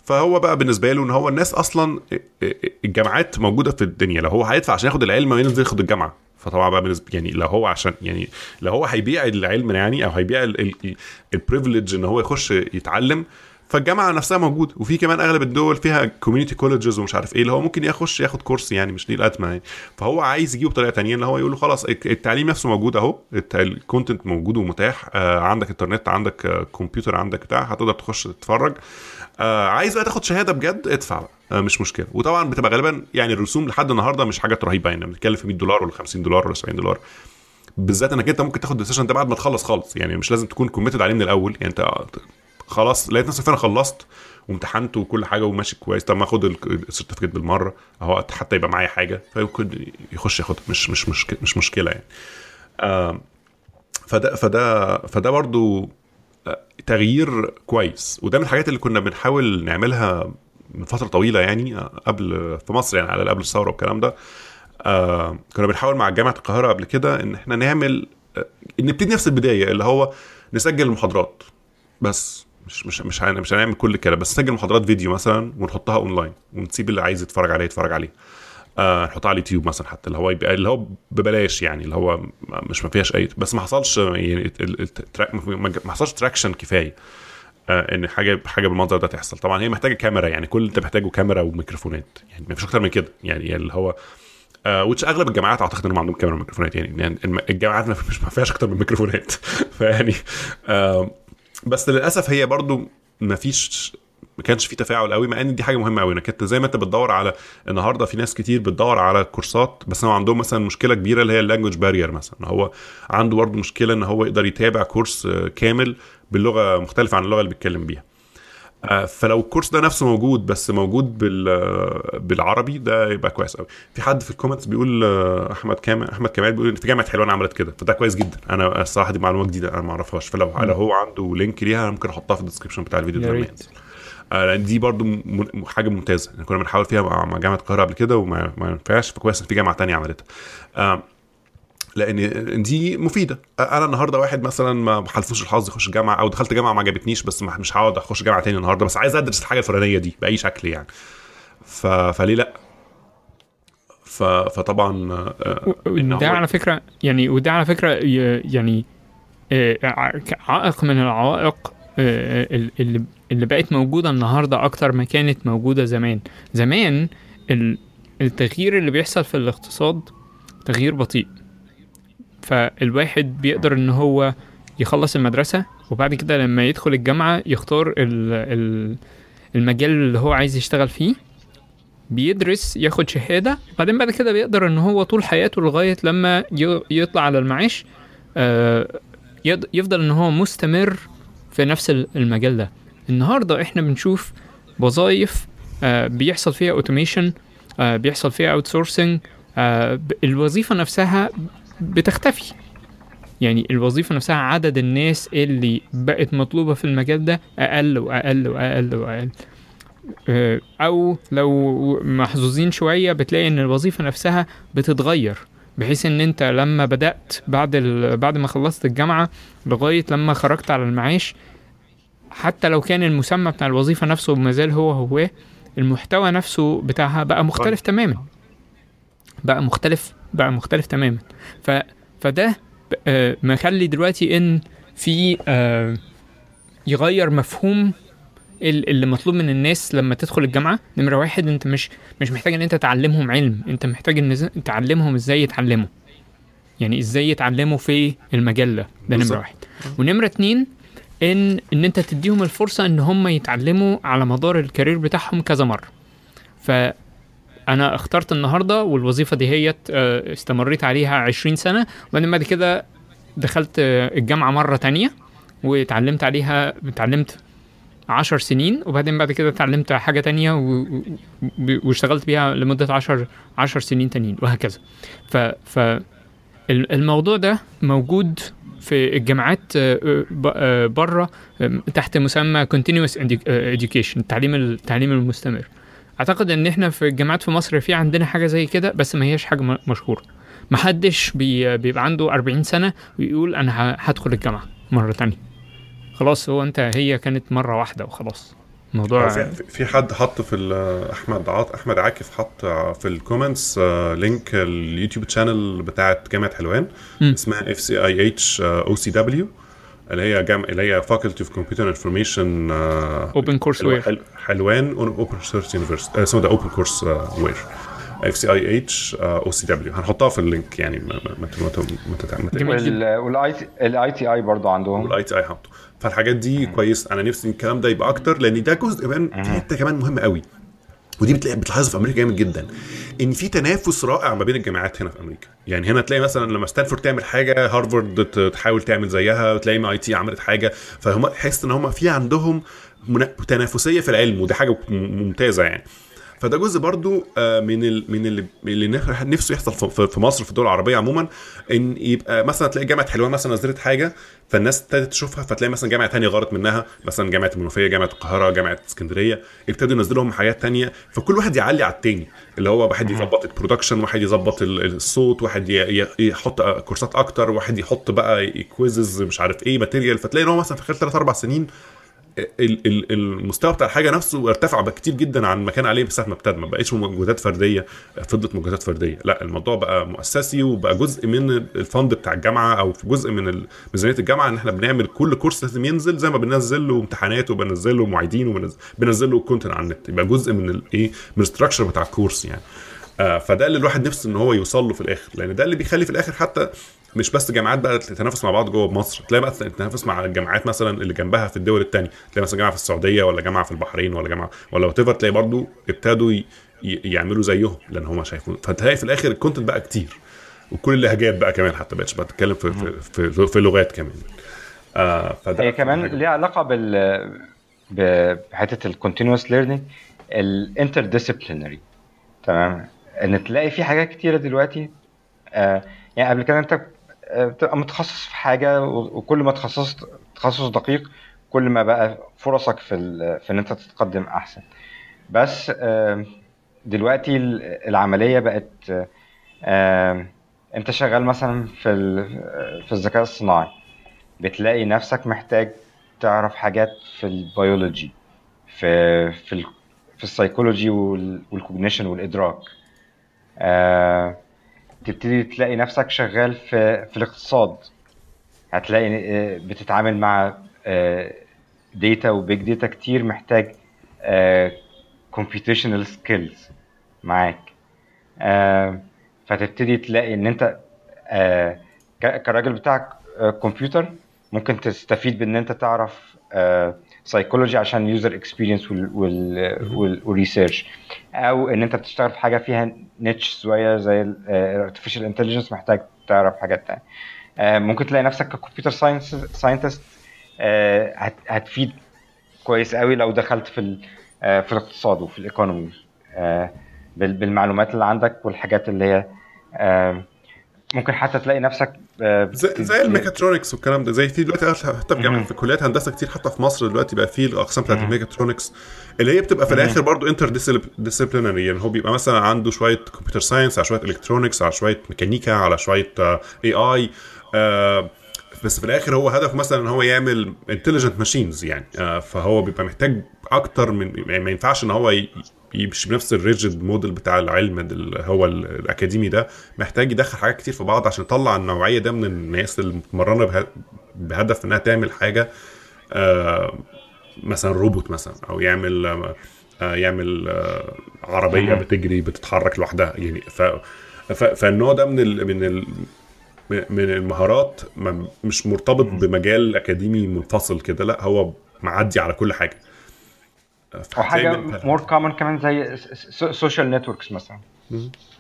فهو بقى بالنسبة له إن هو الناس أصلا الجامعات موجودة في الدنيا لو هو هيدفع عشان ياخد العلم ما ينزل ياخد الجامعة. فطبعا بقى بالنسبة يعني لو هو عشان يعني لو هو هيبيع العلم يعني أو هيبيع ال privilege إن هو يخش يتعلم فالجامعة نفسها موجود وفي كمان أغلب الدول فيها community colleges ومش عارف إيه اللي هو ممكن يخش ياخد course يعني مش دي الازمه يعني. فهو عايز يجيبه بطريقة ثانية اللي هو يقول له خلاص التعليم نفسه موجود أهو ال content موجود ومتاح آه عندك انترنت عندك آه كمبيوتر عندك بتاع هتقدر تخش تتفرج. آه عايز بقى تاخد شهادة بجد ادفع بقى آه مش مشكلة. وطبعا بتبقى غالبا يعني الرسوم لحد النهارده مش حاجات رهيبة يعني بنتكلم في 100 دولار ولا 50 دولار ولا 70 دولار. بالذات إنك أنت ممكن تاخد ال session ده بعد ما تخلص خالص يعني مش لازم تكون committed عليه من الأول يعني أنت خلاص لقيت نفسك فعلا خلصت وامتحنت وكل حاجة وماشي كويس. طب ما أخد ال certificate بالمرة أهو حتى يبقى معايا حاجة. فيمكن يخش ياخدها مش مش مشكله مش مشكلة يعني. آه فده فده فده برضو تغيير كويس. وده من الحاجات اللي كنا بنحاول نعملها من فترة طويلة يعني قبل في مصر يعني على قبل الثورة والكلام ده. آه كنا بنحاول مع جامعة القاهرة قبل كده إن إحنا نعمل نبتدي نفس البداية اللي هو نسجل المحاضرات بس. مش مش مش مش هنعمل كل كده بس نسجل محاضرات فيديو مثلا ونحطها أونلاين ونسيب اللي عايز يتفرج عليه يتفرج عليه. آه نحطها على اليوتيوب مثلا حتى اللي هو يبقى اللي هو ببلاش يعني اللي هو مش ما فيهاش اي بس ما حصلش يعني ما حصلش traction كفاية آه إن حاجة حاجة بالمنظر ده تحصل. طبعا هي محتاجة كاميرا يعني كل اللي أنت محتاجه كاميرا وميكروفونات يعني ما فيش أكتر من كده يعني اللي هو آه وتش أغلب الجامعات أعتقد إنهم عندهم كاميرا وميكروفونات يعني, يعني الجامعات ما فيهاش أكتر من ميكروفونات. فيعني آه بس للأسف هي برضو ما فيش ما كانش في تفاعل قوي مع إن دي حاجة مهمة قوي. انك انت زي ما أنت بتدور على النهارده في ناس كتير بتدور على كورسات بس هو عندهم مثلا مشكلة كبيرة اللي هي ال language barrier مثلا. هو عنده برضه مشكلة إن هو يقدر يتابع course كامل باللغة مختلفة عن اللغة اللي بيتكلم بيها. فلو ال course ده نفسه موجود بس موجود بال بالعربي ده يبقى كويس قوي. في حد في ال comments بيقول أحمد كامل أحمد كمال بيقول في جامعة حلوان عملت كده فده كويس جدا. أنا الصراحة دي معلومة جديدة أنا ما أعرفهاش. فلو لو هو عنده link ليها ممكن أحطها في ال description بتاع الفيديو ده لأن دي برضو. حاجة ممتازة. يعني كنا بنحاول فيها مع جامعة القاهرة قبل كده وما ما ينفعش فكويس إن في جامعة تانية عملتها. آه لأن دي مفيدة. أنا النهارده واحد مثلا ما حالفوش الحظ يخش جامعة أو دخلت جامعة ما عجبتنيش بس مش هقعد أخش جامعة تاني النهارده بس عايز أدرس الحاجة الفلانية دي بأي شكل يعني. ف... فليه لأ؟ ف... فطبعا ده على فكرة يعني وده على فكرة يعني عائق من العوائق اللي اللي بقت موجودة النهاردة أكتر ما كانت موجودة زمان. زمان التغيير اللي بيحصل في الاقتصاد تغيير بطيء. فالواحد بيقدر إن هو يخلص المدرسة وبعد كده لما يدخل الجامعة يختار المجال اللي هو عايز يشتغل فيه بيدرس ياخد شهادة بعدين بعد كده بيقدر إن هو طول حياته لغاية لما يطلع على المعاش يفضل إن هو مستمر في نفس المجال ده. النهارده إحنا بنشوف وظائف بيحصل فيها automation بيحصل فيها outsourcing آه، الوظيفة نفسها بتختفي. يعني الوظيفة نفسها عدد الناس اللي بقت مطلوبة في المجال ده أقل وأقل وأقل وأقل. آه، أو لو محظوظين شوية بتلاقي إن الوظيفة نفسها بتتغير بحيث إن أنت لما بدأت بعد ال... بعد ما خلصت الجامعة لغاية لما خرجت على المعاش حتى لو كان المسمى بتاع الوظيفة نفسه مازال هو هو المحتوى نفسه بتاعها بقى مختلف تماما. بقى مختلف بقى مختلف تماما. ف... فده آه، مخلي دلوقتي إن في آه، يغير مفهوم ال- اللي مطلوب من الناس لما تدخل الجامعة. نمرة واحد أنت مش مش محتاج إن أنت تعلمهم علم. أنت محتاج إن تعلمهم إزاي يتعلموا. يعني إزاي يتعلموا في المجال ده. ده نمرة. واحد. ونمرة اتنين إن إن أنت تديهم الفرصة إن هم يتعلموا على مدار الكارير بتاعهم كذا مرة. فانا اخترت النهارده والوظيفة دي هي استمريت عليها 20 سنة وبعدين بعد كده دخلت آه، الجامعة مرة تانية واتعلمت عليها اتعلمت عشر سنين وبعدين بعد كده اتعلمت حاجة تانية. واشتغلت بيها لمدة عشر عشر سنين تانيين وهكذا ف... ف... ال- الموضوع ده موجود في الجامعات برة تحت مسمى continuous edu- آه، education التعليم التعليم المستمر أعتقد إن إحنا في الجامعات في مصر في عندنا حاجة زي كده بس ما هياش حاجة مشهورة. محدش بي بيبقى عنده 40 سنة ويقول أنا هدخل الجامعة مرة تانية. خلاص هو أنت هي كانت مرة واحدة وخلاص. الموضوع في, في حد حط في أحمد عاط أحمد عاكف حط في ال comments آه، link ال YouTube channel بتاعت جامعة حلوان. اسمها اف سي اي اتش أو سي دبليو اللي هي جام... اللي هي faculty of computer information open courseware حلوان open source university اسمه ده open courseware اف سي اي اتش أو سي دبليو هنحطها في ال link يعني ما ما ما. وال I ال ITI برضه عندهم. وال ITI حاطه فالحاجات دي كويس. أنا نفسي الكلام ده يبقى أكتر لأن ده جزء كمان في حتة كمان مهمة قوي. ودي بتلاحظها في أمريكا جامد جدا. إن في تنافس رائع ما بين الجامعات هنا في أمريكا. يعني هنا تلاقي مثلا لما ستانفورد تعمل حاجة هارفارد تحاول تعمل زيها تلاقي MIT عملت حاجة. فهم تحس إن هم في عندهم تنافسية في العلم ودي حاجة ممتازة يعني. فده جزء برضو آه، من ال من اللي, اللي نف- نفسه يحصل في- مصر في الدول العربية عموما إن يبقى مثلا تلاقي جامعة حلوان مثلا نزلت حاجة فالناس ابتدت تشوفها فتلاقي مثلا جامعة تانية غارت منها مثلا جامعة المنوفية جامعة القاهرة جامعة اسكندرية ابتدوا ينزلوا لهم حاجات تانية فكل واحد يعلي على التاني اللي هو واحد يظبط ال production واحد يظبط ال- الصوت واحد يحط كورسات أكتر واحد يحط بقى quizzes مش عارف إيه material فتلاقي إن هو مثلا في خلال 3 4 سنين المستوى بتاع الحاجة نفسه ارتفع بكتير جدا عن ما كان عليه ساعه ما ابتدى. ما بقتش مجهودات فردية فضلت مجهودات فردية. لا الموضوع بقى مؤسسي وبقى جزء من ال fund بتاع الجامعة أو جزء من ميزانية الجامعة إن إحنا بنعمل كل course لازم ينزل زي ما بننزل له امتحانات وبنزل له معيدين وبنزل له content على النت. يبقى جزء من الايه من ال structure بتاع ال course يعني. آه فده اللي الواحد نفسه إن هو يوصل له في الآخر. لأن ده اللي بيخلي في الآخر حتى مش بس جامعات بقى تتنافس مع بعض جوه مصر تلاقي بقى تتنافس مع الجامعات مثلا اللي جنبها في الدول الثانية تلاقي مثلا جامعة في السعودية ولا جامعة في البحرين ولا جامعة ولا وات تلاقي برضو ابتدوا ي- يعملوا زيهم لأن هم شايفين. فتلاقي في الآخر ال content بقى كتير. وكل اللهجات بقى كمان حتى ما بقتش بتتكلم في في, في, في لغات كمان. آه فده هي كمان ليها علاقة بال بحتة ال continuous learning ال interdisciplinary تمام؟ إن تلاقي في حاجات كتيرة دلوقتي آه يعني قبل كده أنت بتبقى متخصص في حاجة وكل ما تخصصت تخصص دقيق كل ما بقى فرصك في في إن أنت تتقدم أحسن. بس دلوقتي ال- العملية بقت أنت شغال مثلا في في الذكاء الصناعي بتلاقي نفسك محتاج تعرف حاجات في البيولوجي في في في ال psychology وال cognition والإدراك. تبتدي تلاقي نفسك شغال في في الاقتصاد. هتلاقي آه، بتتعامل مع data و big data كتير محتاج computational skills معاك. آه، فتبتدي تلاقي إن أنت آه، كراجل بتاع كمبيوتر ممكن تستفيد بإن أنت تعرف سايكولوجي عشان user experience وال research أو إن أنت بتشتغل في حاجة فيها niche شوية زي ال artificial intelligence محتاج تعرف حاجات تانية. آه، ممكن تلاقي نفسك ك computer science scientist هتفيد كويس قوي لو دخلت في ال- آه، في الاقتصاد وفي ال economy آه، بال- بالمعلومات اللي عندك والحاجات اللي هي ممكن حتى تلاقي نفسك آه، زي, زي الميكاترونكس والكلام ده. زي في دلوقتي حتى في جامعة- في كليات هندسة كتير حتى في مصر دلوقتي بقى في الأقسام بتاعت الميكاترونكس اللي هي بتبقى في الآخر برضو inter disciplinary يعني هو بيبقى مثلا عنده شوية computer science على شوية electronics على شوية ميكانيكا على شوية AI بس في الآخر هو هدفه مثلا إن هو يعمل intelligent machines يعني آه، فهو بيبقى محتاج أكتر من ما ينفعش إن هو يمشي بنفس ال rigid model بتاع العلم اللي هو ال- الأكاديمي ده محتاج يدخل حاجات كتير في بعض عشان يطلع النوعية ده من الناس اللي متمرنه به- بهدف إنها تعمل حاجة آه، مثلا روبوت مثلا أو يعمل آه، يعمل آه، عربية بتجري بتتحرك لوحدها يعني ف فالنوع ده من ال من ال من المهارات مش مرتبط بمجال أكاديمي منفصل كده لا هو معدي على كل حاجة. أو حاجة فهتلاقي من- more common كمان زي social networks مثلا.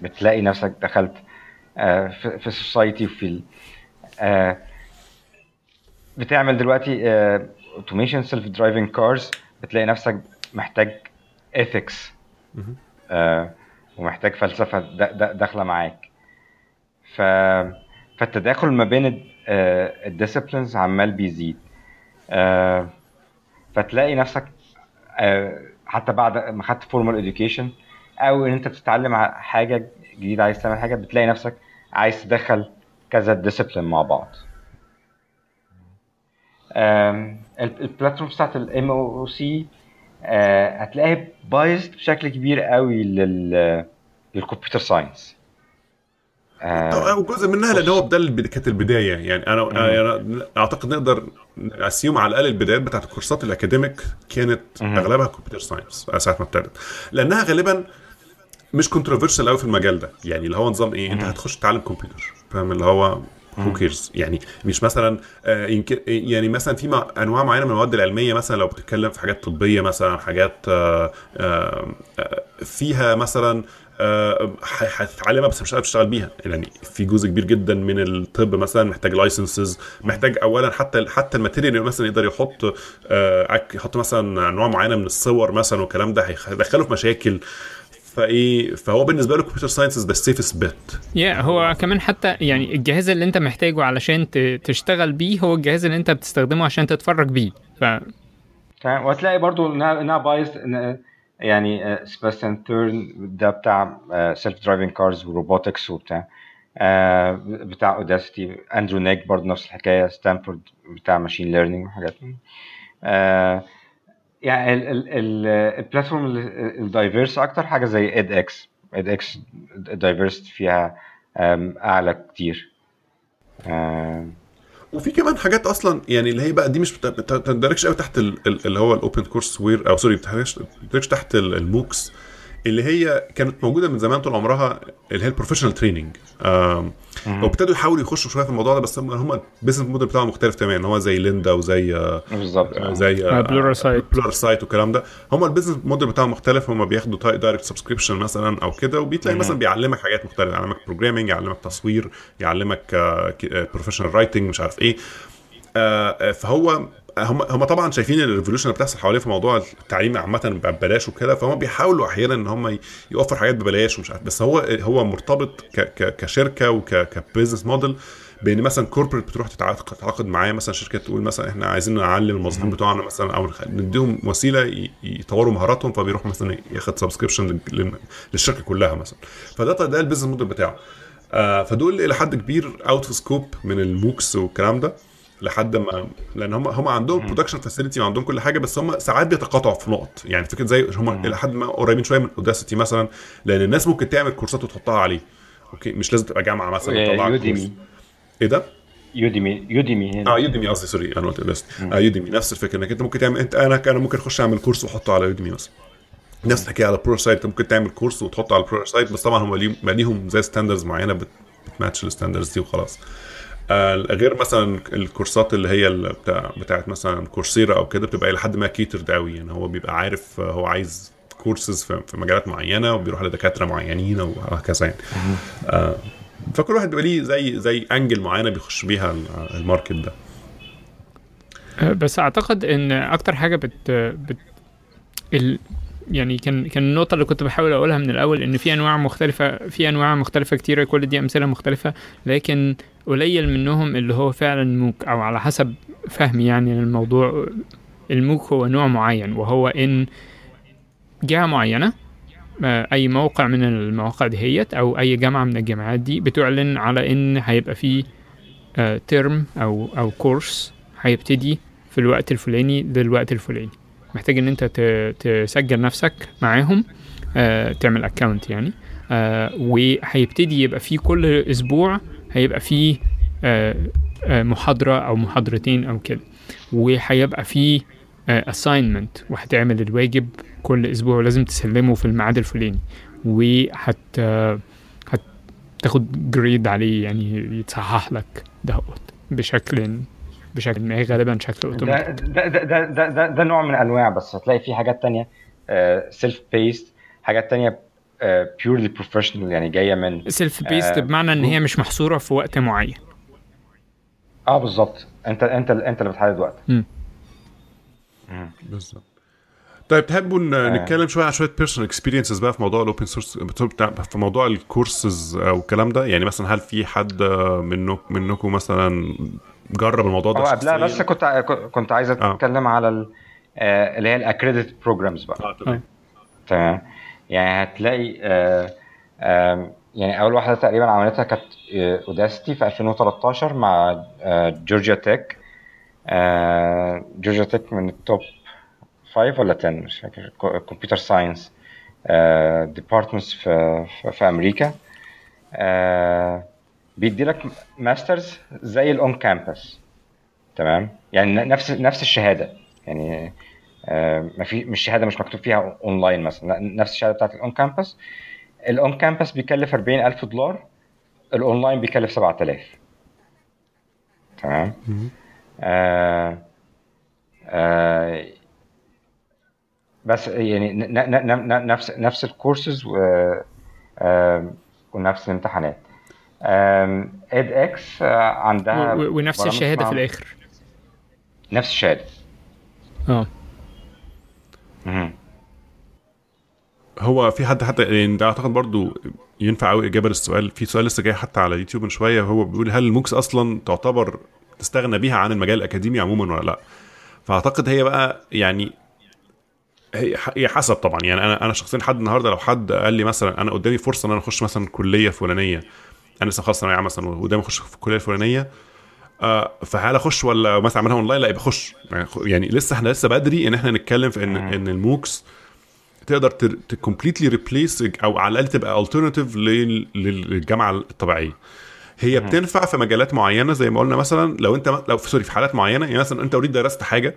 بتلاقي نفسك دخلت آه، في في society وفي آه، بتعمل دلوقتي automation self-driving cars بتلاقي نفسك محتاج ethics ومحتاج فلسفة دا- دا- داخلة معاك. ف فالتداخل ما بين ال disciplines عمال بيزيد. آه، فتلاقي نفسك آه، حتى بعد ما خدت formal education أو إن أنت بتتعلم حاجة جديدة عايز تعمل حاجة بتلاقي نفسك عايز تدخل كذا discipline مع بعض. ال platform بتاعت ال MOOC هتلاقيها biased بشكل كبير قوي لل للكمبيوتر ساينس أو جزء منها لأن هو ده كانت البداية. يعني أنا أنا أعتقد نقدر assume على الأقل البدايات بتاعت الكورسات ال academic كانت. أغلبها computer science ساعة ما ابتدت. لأنها غالبا مش controversial قوي في المجال ده. يعني اللي هو نظام إيه؟ أنت هتخش تتعلم كمبيوتر فاهم؟ اللي هو who cares يعني مش مثلا آه، يمكن يعني مثلا في مع- أنواع معينة من المواد العلمية مثلا لو بتتكلم في حاجات طبية مثلا حاجات آه، آه، آه، فيها مثلا آه، هتتعلمها بس مش هتعرف تشتغل بيها. يعني في جزء كبير جدا من الطب مثلا محتاج licenses محتاج اولا حتى حتى ال material اللي مثلا يقدر يحط آه، عك- يحط مثلا انواع معينة من الصور مثلا والكلام ده هيدخله في مشاكل. فإيه فهو بالنسبة له كمبيوتر ساينس ذا سيفست بيت يا هو كمان حتى يعني الجهاز اللي أنت محتاجه علشان ت- تشتغل بيه هو الجهاز اللي أنت بتستخدمه عشان تتفرج بيه. ف تمام. وهتلاقي برضو انها إنها biased إن- يعني Sebastian Thrun ده بتاع self-driving cars و robotics وبتاع آه، بتاع Udacity Andrew Ng برضو نفس الحكاية ستانفورد بتاع machine learning وحاجات. آه، يعني ال- ال- ال- ال platform ال- ال diverse أكتر حاجة زي edX edX ال diversity فيها أعلى كتير. آم، وفي كمان حاجات أصلا يعني اللي هي بقى دي مش بت- بت- بتندرجش قوي تحت ال- ال- اللي هو ال open courseware أو sorry بتندرجش بتندرجش تحت ال- ال MOOCs. اللي هي كانت موجودة من زمان طول عمرها اللي هي ال professional training وابتدوا يحاولوا يخشوا شوية في الموضوع ده بس هم هم ال business model بتاعهم مختلف تماما. هو زي Lynda وزي آه، بالظبط. زي آه، Pluralsight. Pluralsight والكلام ده. هم ال business model بتاعهم مختلف. هم بياخدوا direct subscription مثلا أو كده وبتلاقي مثلا بيعلمك حاجات مختلفة. يعلمك programming يعلمك تصوير يعلمك professional writing مش عارف إيه. آه، آه، فهو هم هم طبعا شايفين ال revolution اللي بتحصل حواليه في موضوع التعليم عامة ببلاش وكده فهم بيحاولوا أحيانا إن هم يوفر حاجات ببلاش ومش عارف بس هو هو مرتبط ك ك كشركة وك business model بأن مثلا corporate بتروح تتعاقد تتعاقد معاه مثلا شركة تقول مثلا إحنا عايزين نعلم الموظفين بتوعنا مثلا أو نديهم وسيلة يطوروا مهاراتهم فبيروح مثلا ياخد subscription للشركة كلها مثلا. فده ده ال business model بتاعه. آه فدول إلى حد كبير out of scope من ال MOOCs والكلام ده. لحد ما لأن هم هم عندهم production facility وعندهم كل حاجة بس هم ساعات بيتقاطعوا في نقط. يعني فكره زي هم إلى حد ما قريبين شوية من Udacity مثلا لأن الناس ممكن تعمل كورسات وتحطها عليه. okay؟ مش لازم تبقى جامعة مثلا تطلع كورس. Udemy إيه ده؟ Udemy Udemy هنا. آه Udemy قصدي sorry أنا قلت Udacity آه Udemy نفس الفكرة إنك أنت ممكن تعمل أنت أنا أنا ممكن أخش أعمل كورس وأحطه على Udemy مثلا. نفس الحكاية على Pluralsight ممكن تعمل كورس وتحطه على ال Pluralsight بس طبعا هم ليهم زي standards معينة بت- بت match ال standards دي وخلاص. آه غير مثلا الكورسات اللي هي بتاع بتاعت مثلا Coursera أو كده بتبقى إلى حد ما curated قوي يعني هو بيبقى عارف آه، هو عايز كورسز في في مجالات معينة وبيروح لدكاترة معينين وهكذا يعني. آه فكل واحد بيبقى ليه زي زي angle معينة بيخش بيها ال- ال market ده. بس أعتقد إن أكتر حاجة بت, بت... ال... يعني كان كان النقطة اللي كنت بحاول أقولها من الأول إن في أنواع مختلفه في أنواع مختلفة كتيرة كل دي أمثلة مختلفة لكن قليل منهم اللي هو فعلا MOOC أو على حسب فهمي يعني الموضوع الموك هو نوع معين وهو إن جهة معينة آه، أي موقع من المواقع دهيت أو أي جامعة من الجامعات دي بتعلن على إن هيبقى فيه ترم أو أو كورس هيبتدي في الوقت الفلاني للوقت الفلاني. محتاج إن أنت تسجل نفسك معاهم آه، تعمل اكونت يعني آه، وهيبتدي يبقى فيه كل أسبوع هيبقى فيه آه، آه، محاضرة أو محاضرتين أو كده. وهيبقى فيه assignment وهتعمل الواجب كل أسبوع ولازم تسلمه في الميعاد الفلاني. وهت هتاخد grade عليه يعني يتصحح لك دهوت بشكل بشكل ما غالبا شكل أوتوماتيك. ده ده ده, ده, ده, ده نوع من أنواع بس هتلاقي في حاجات تانية self-paced حاجات تانية purely professional يعني جاية من self-paced آه، بمعنى إن هي مش محصورة في وقت معين آه بالظبط أنت أنت أنت اللي بتحدد. مم. بالظبط طيب تحبوا آه. نتكلم شوية عن شوية personal experiences بقى في موضوع ال open source في موضوع الكورسز أو الكلام ده يعني مثلا هل في حد منك منكم مثلا جرب الموضوع ده قبلها بس؟ كنت كنت عايز آه. أتكلم على آه، اللي هي ال accredit programs بقى آه تمام تمام يعني هتلاقي آه، آم، يعني أول واحدة تقريبا عملتها كانت Udacity في 2013 مع آه، Georgia Tech آه، Georgia Tech من ال top 5 ولا 10 مش فاكر computer science departments في في- أمريكا. آه، بيدي لك masters زي ال on campus تمام؟ يعني نفس نفس الشهادة. يعني آه، ما في مش شهادة مش مكتوب فيها اونلاين مثلا لا، نفس الشهادة بتاعت ال on campus ال on campus بيكلف 40000 دولار الاونلاين بيكلف 7000 تمام؟ آه آه بس يعني نفس نفس الكورسز آه، ونفس الامتحانات. edX عندها و- و- ونفس الشهادة في الآخر. نفس الشهادة. آه. هو في حد حتى يعني ده أعتقد برضو ينفع قوي إجابة للسؤال في سؤال لسه جاي حتى على يوتيوب من شوية هو بيقول هل ال MOOCs أصلا تعتبر تستغنى بيها عن المجال الأكاديمي عموما ولا لأ؟ فأعتقد هي بقى يعني هي حسب طبعا يعني أنا أنا شخصيا لحد النهارده لو حد قال لي مثلا أنا قدامي فرصة إن أنا أخش مثلا كلية فلانية أنا لسه خلاص ثانوية عامة مثلا وقدامي أخش في الكليه الفلانيه فهل أخش ولا مثلا أعملها اونلاين لا يبقى أخش. يعني, يعني لسه إحنا لسه بدري إن إحنا نتكلم في إن إن ال MOOCs تقدر ت completely replace أو على الأقل تبقى alternative للجامعة الطبيعية. هي بتنفع في مجالات معينة زي ما قلنا مثلا لو أنت لو في sorry في حالات معينة يعني مثلا أنت already درست حاجة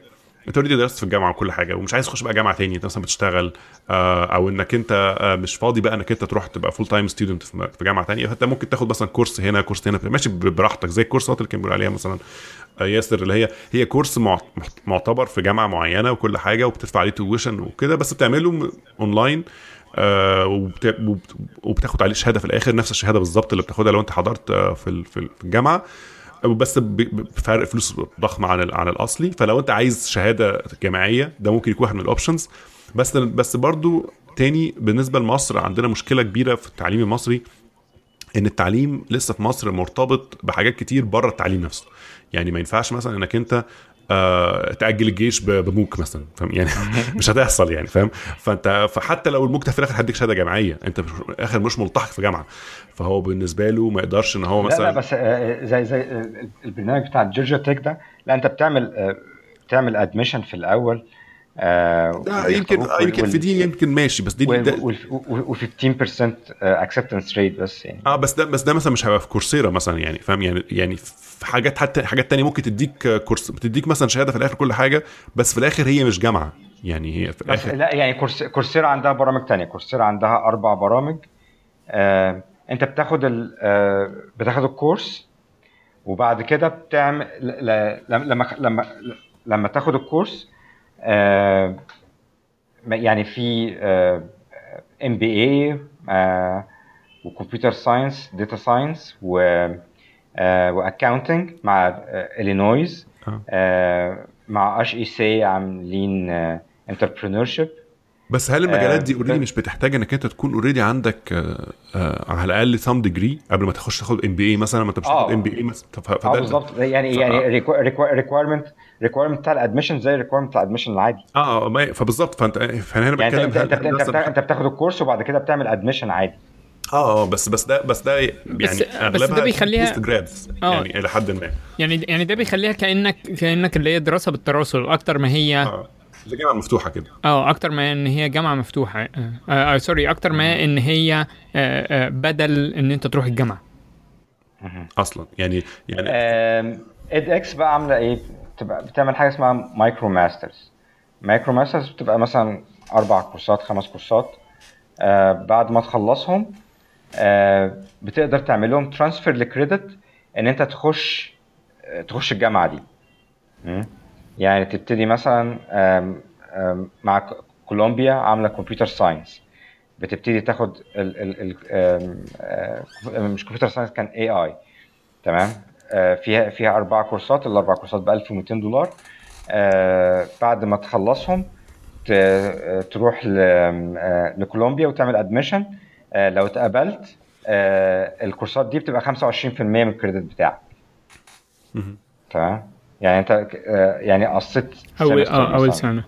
انت already درست في الجامعة وكل حاجة ومش عايز تخش بقى جامعة تاني انت مثلا بتشتغل آه أو إنك أنت آه مش فاضي بقى إنك أنت تروح تبقى full time student في جامعة تانية فانت ممكن تاخد مثلا course هنا course هنا ماشي براحتك زي الكورسات اللي كان بيقول عليها مثلا آه ياسر اللي هي هي course مع- معتبر في جامعة معينة وكل حاجة وبتدفع عليه tuition وكده بس بتعمله اونلاين وبت- وبت- وبتاخد عليه شهادة في الآخر نفس الشهادة بالظبط اللي بتاخدها لو أنت حضرت في في الجامعة. بس بفرق فلوس ضخم عن عن الأصلي. فلو أنت عايز شهادة جامعية ده ممكن يكون واحد من ال options بس بس برضو تاني بالنسبة لمصر عندنا مشكلة كبيرة في التعليم المصري إن التعليم لسه في مصر مرتبط بحاجات كتير بره التعليم نفسه. يعني ما ينفعش مثلا إنك أنت تأجل الجيش بموك مثلا فاهم؟ يعني مش هتحصل يعني فاهم؟ فأنت فحتى لو الموك في الآخر هيديك شهاده جامعيه أنت في الآخر مش ملتحق في جامعة. فهو بالنسبة له ما يقدرش إن هو لا مثلا لا بس آه، زي زي آه، البرنامج بتاع جورجيا تك ده لا أنت بتعمل آه، بتعمل ادميشن في الأول آه، يمكن آه، يمكن في دي يمكن ماشي بس دي ده و 15% acceptance rate بس يعني. آه بس ده بس ده مثلا مش هيبقى في Coursera مثلا يعني فاهم؟ يعني يعني في حاجات حتى حاجات تانية ممكن تديك course بتديك مثلا شهادة في الآخر كل حاجة بس في الآخر هي مش جامعة يعني هي في الآخر لا يعني course Coursera عندها برامج تانية. Coursera عندها أربع برامج. آه، أنت بتاخد ال آه، بتاخد ال course وبعد كده بتعمل لما لما لما تاخد ال course يعني في MBA و computer science data science و و accounting مع Illinois آه. مع HEC عاملين انتربرينور شيب بس هل المجالات آه، دي already ف- مش بتحتاج إنك أنت تكون already عندك آه، آه، على الأقل some degree قبل ما تخش تاخد MBA مثلا؟ ما أنت مش آه. تاخد MBA مثلا آه فده بالظبط. يعني ف- يعني requirement requirement بتاع ال admission زي ال requirement بتاع ال admission العادي. آه فبالظبط. فانت فأنا هنا يعني بتكلم انت انت أنت, انت, ده أنت بتاخد ال course وبعد كده بتعمل admission عادي. آه آه بس بس ده بس ده يعني بس- بس ده اغلبها بيخليها- آه. يعني إلى حد ما. يعني يعني ده بيخليها كانك كأنك اللي هي دراسة بالتواصل أكتر ما هي زي جامعة مفتوحة كده. آه أكتر ما إن هي جامعة مفتوحة. آه آه sorry أكتر ما إن هي آه آه بدل إن أنت تروح الجامعة. أصلا. يعني يعني edX بقى عاملة إيه؟ بتبقى بتعمل حاجة اسمها micro masters. micro masters بتبقى مثلا أربع كورسات خمس كورسات. آه بعد ما تخلصهم آه بتقدر تعمل لهم transfer ل credit إن أنت تخش آه، تخش الجامعة دي. يعني تبتدي مثلا آم، آم، مع كولومبيا عاملة computer science. بتبتدي تاخد ال ال ال مش computer science كان اي اي تمام؟ آه، فيها فيها أربع كورسات. الأربع كورسات ب 1200 دولار. آه، بعد ما تخلصهم تروح آه، لكولومبيا وتعمل admission لو اتقبلت الكورسات دي بتبقى 25% من ال credit بتاعك. تمام؟ يعني انت آه، يعني قصيت اول semester آه أول. سنة.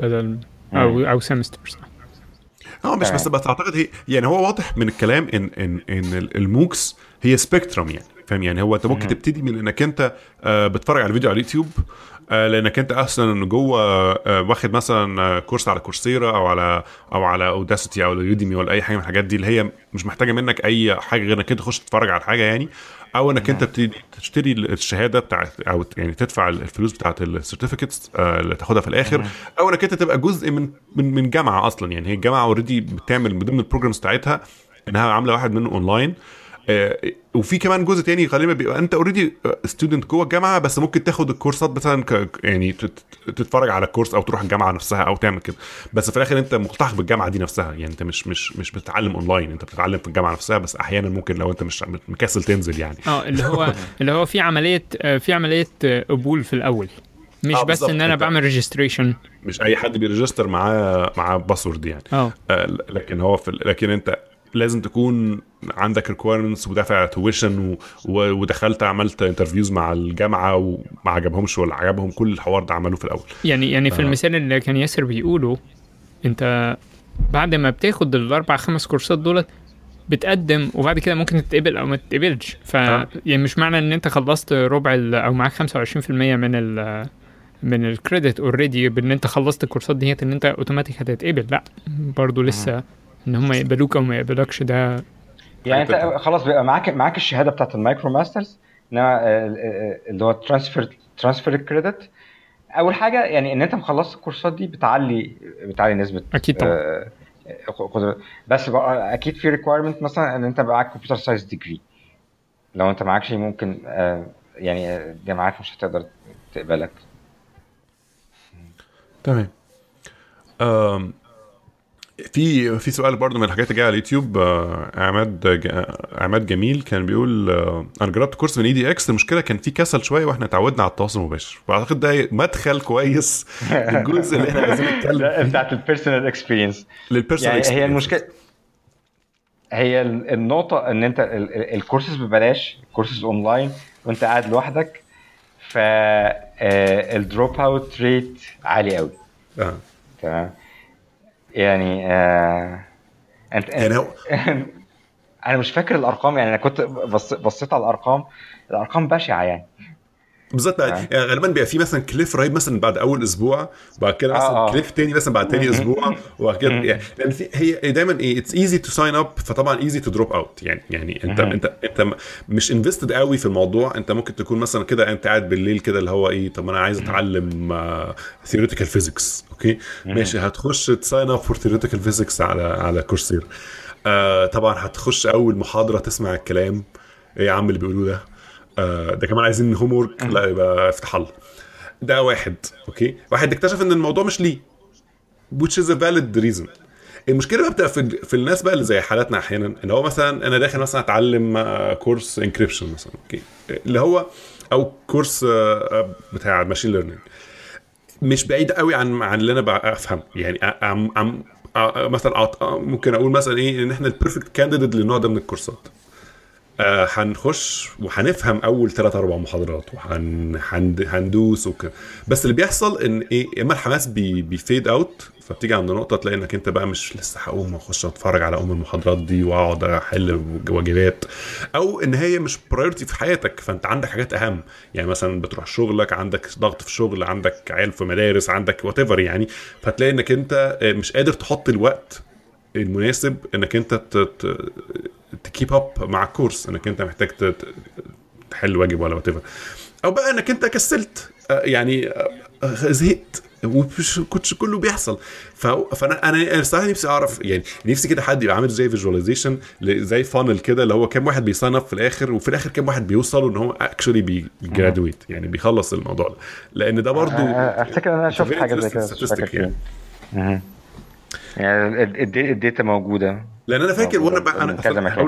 بدل أو أو semester صح آه مش بس. بس أعتقد هي يعني هو واضح من الكلام ان ان إن ال- ال MOOCs هي spectrum يعني فاهم؟ يعني هو أنت ممكن تبتدي من إنك أنت آه، بتتفرج على الفيديو على اليوتيوب آه، لأنك أنت أصلا جوه آه، واخد مثلا كورس على كورسيرا أو على أو على Udacity أو Udemy ولا أي حاجة من الحاجات دي اللي هي مش محتاجة منك أي حاجة غير إنك أنت تخش تتفرج على حاجة يعني. أو إنك أنت تبتدي تشتري الشهادة بتاعت أو يعني تدفع الفلوس بتاعت ال certificates اللي تاخدها في الآخر أو إنك أنت تبقى جزء من من من جامعة أصلا. يعني هي الجامعة already بتعمل من ضمن ال programs بتاعتها إنها عاملة واحد منه اونلاين آه، وفي كمان جزء تاني غالبا بيبقى أنت already student جوه الجامعة بس ممكن تاخد الكورسات مثلا ك- يعني تت- تتفرج على الكورس أو تروح الجامعة نفسها أو تعمل كده. بس في الآخر أنت ملتحق بالجامعة دي نفسها. يعني أنت مش مش مش بتتعلم اونلاين أنت بتتعلم في الجامعة نفسها بس أحيانا ممكن لو أنت مش مكسل تنزل يعني. آه اللي هو اللي هو في عملية آه، في عملية آه، قبول في الأول. مش آه، بس. إن أنا بعمل registration مش أي حد بي register معاه معاه password يعني. آه، لكن هو في لكن أنت لازم تكون عندك requirements ودافع tuition ودخلت عملت interviews مع الجامعة وما عجبهمش ولا عجبهم كل الحوار ده عملوه في الأول يعني يعني في آه. المثال اللي كان ياسر بيقوله انت بعد ما بتاخد الاربع خمس كورسات دولت بتقدم وبعد كده ممكن تتقبل أو ما تتقبلش ف آه. يعني مش معنى إن أنت خلصت ربع أو معاك 25% من ال من ال credit already بإن أنت خلصت الكورسات ديت إن أنت اوتوماتيك هتتقبل لأ برضو لسه إن هم يقبلوك أو ما يقبلوكش ده يعني أنت خلاص بيبقى معاك معاك الشهادة بتاعت ال MicroMasters انما آه، آه، اللي هو transfer transfer credit أول حاجة يعني إن أنت مخلص الكورسات دي بتعلي بتعلي نسبة أكيد طبعا. آه، قدرة. بس بقى أكيد في requirement مثلا إن أنت معاك computer science degree لو أنت معاكش ممكن يعني الجامعات مش هتقدر تقبلك. تمام. في في سؤال برضو من الحاجات اللي جاية على اليوتيوب آه، عماد عماد جميل كان بيقول آه، أنا جربت كورس من edX المشكلة كان فيه كسل شوية وإحنا اتعودنا على التواصل المباشر. فأعتقد ده مدخل كويس للجزء اللي إحنا عايزين نتكلم بتاعت ال personal experience لل personal يعني هي المشكلة هي ال- النقطة إن أنت ال- ال- الكورسز ببلاش ال courses online وأنت قاعد لوحدك فال drop out rate عالي قوي آه. تمام؟ يعني آه أنت يعني هو أنا مش فاكر الأرقام يعني أنا كنت بص بصيت على الأرقام الأرقام بشعة يعني. بالظبط. بقى- يعني غالبا بيبقى في مثلا cliff رهيب مثلا بعد أول أسبوع بعد كده مثلا آه، آه. cliff تاني مثلا بعد تاني أسبوع وبعد كده يعني لأن في هي دايما إيه it's easy to sign up فطبعا easy to drop out يعني يعني أنت. أنت أنت مش invested قوي في الموضوع. أنت ممكن تكون مثلا كده أنت قاعد بالليل كده اللي هو إيه طب ما أنا عايز أتعلم theoretical physics okay؟ ماشي. هتخش ت sign up for theoretical physics على على كورسيرا طبعا هتخش أول محاضرة تسمع الكلام. إيه يا عم اللي بيقولوه ده؟ آه ده كمان عايزين homework لا يبقى افتح الله. ده واحد okay؟ واحد اكتشف إن الموضوع مش ليه which is a valid reason. المشكلة بقى بتبقى في, في الناس بقى اللي زي حالاتنا أحيانا ان هو مثلا أنا داخل مثلا أتعلم آه، كورس encryption مثلا okay؟ اللي هو أو كورس آه، آه، بتاع machine learning مش بعيد قوي عن عن اللي أنا بقى أفهم. يعني ام آه، مثلا آه، ممكن أقول مثلا إيه إن إحنا ال perfect candidate للنوع ده من الكورسات. آه، هنخش وهنفهم أول ثلاث أربع محاضرات وهندوس وكده بس اللي بيحصل إن إيه إما الحماس بي بي fade out فبتيجي عند نقطة تلاقي انك أنت بقى مش لسه هقوم واخش أتفرج على أم المحاضرات دي وأقعد أحل واجبات أو إن هي مش priority في حياتك فأنت عندك حاجات أهم. يعني مثلا بتروح شغلك عندك ضغط في شغل عندك عيال في مدارس عندك وات يعني فتلاقي إنك أنت آه، مش قادر تحط الوقت المناسب إنك أنت ت keep up مع الكورس إنك أنت محتاج تحل واجب ولا وات أو بقى إنك أنت كسلت آه، يعني آه، آه، زهقت ومش كنتش كله بيحصل. فأنا أنا الصراحه نفسي أعرف يعني نفسي كده حد يبقى عامل زي visualization زي funnel كده اللي هو كام واحد بيصنف في الآخر وفي الآخر كام واحد بيوصلوا إن هو actually بي graduate يعني بيخلص الموضوع ده لأن ده برضو آه، أفتكر إن أنا شفت حاجة زي كده. يعني. يعني ال- الد- ال data موجودة. لأن أنا فاكر وأنا بقى أنا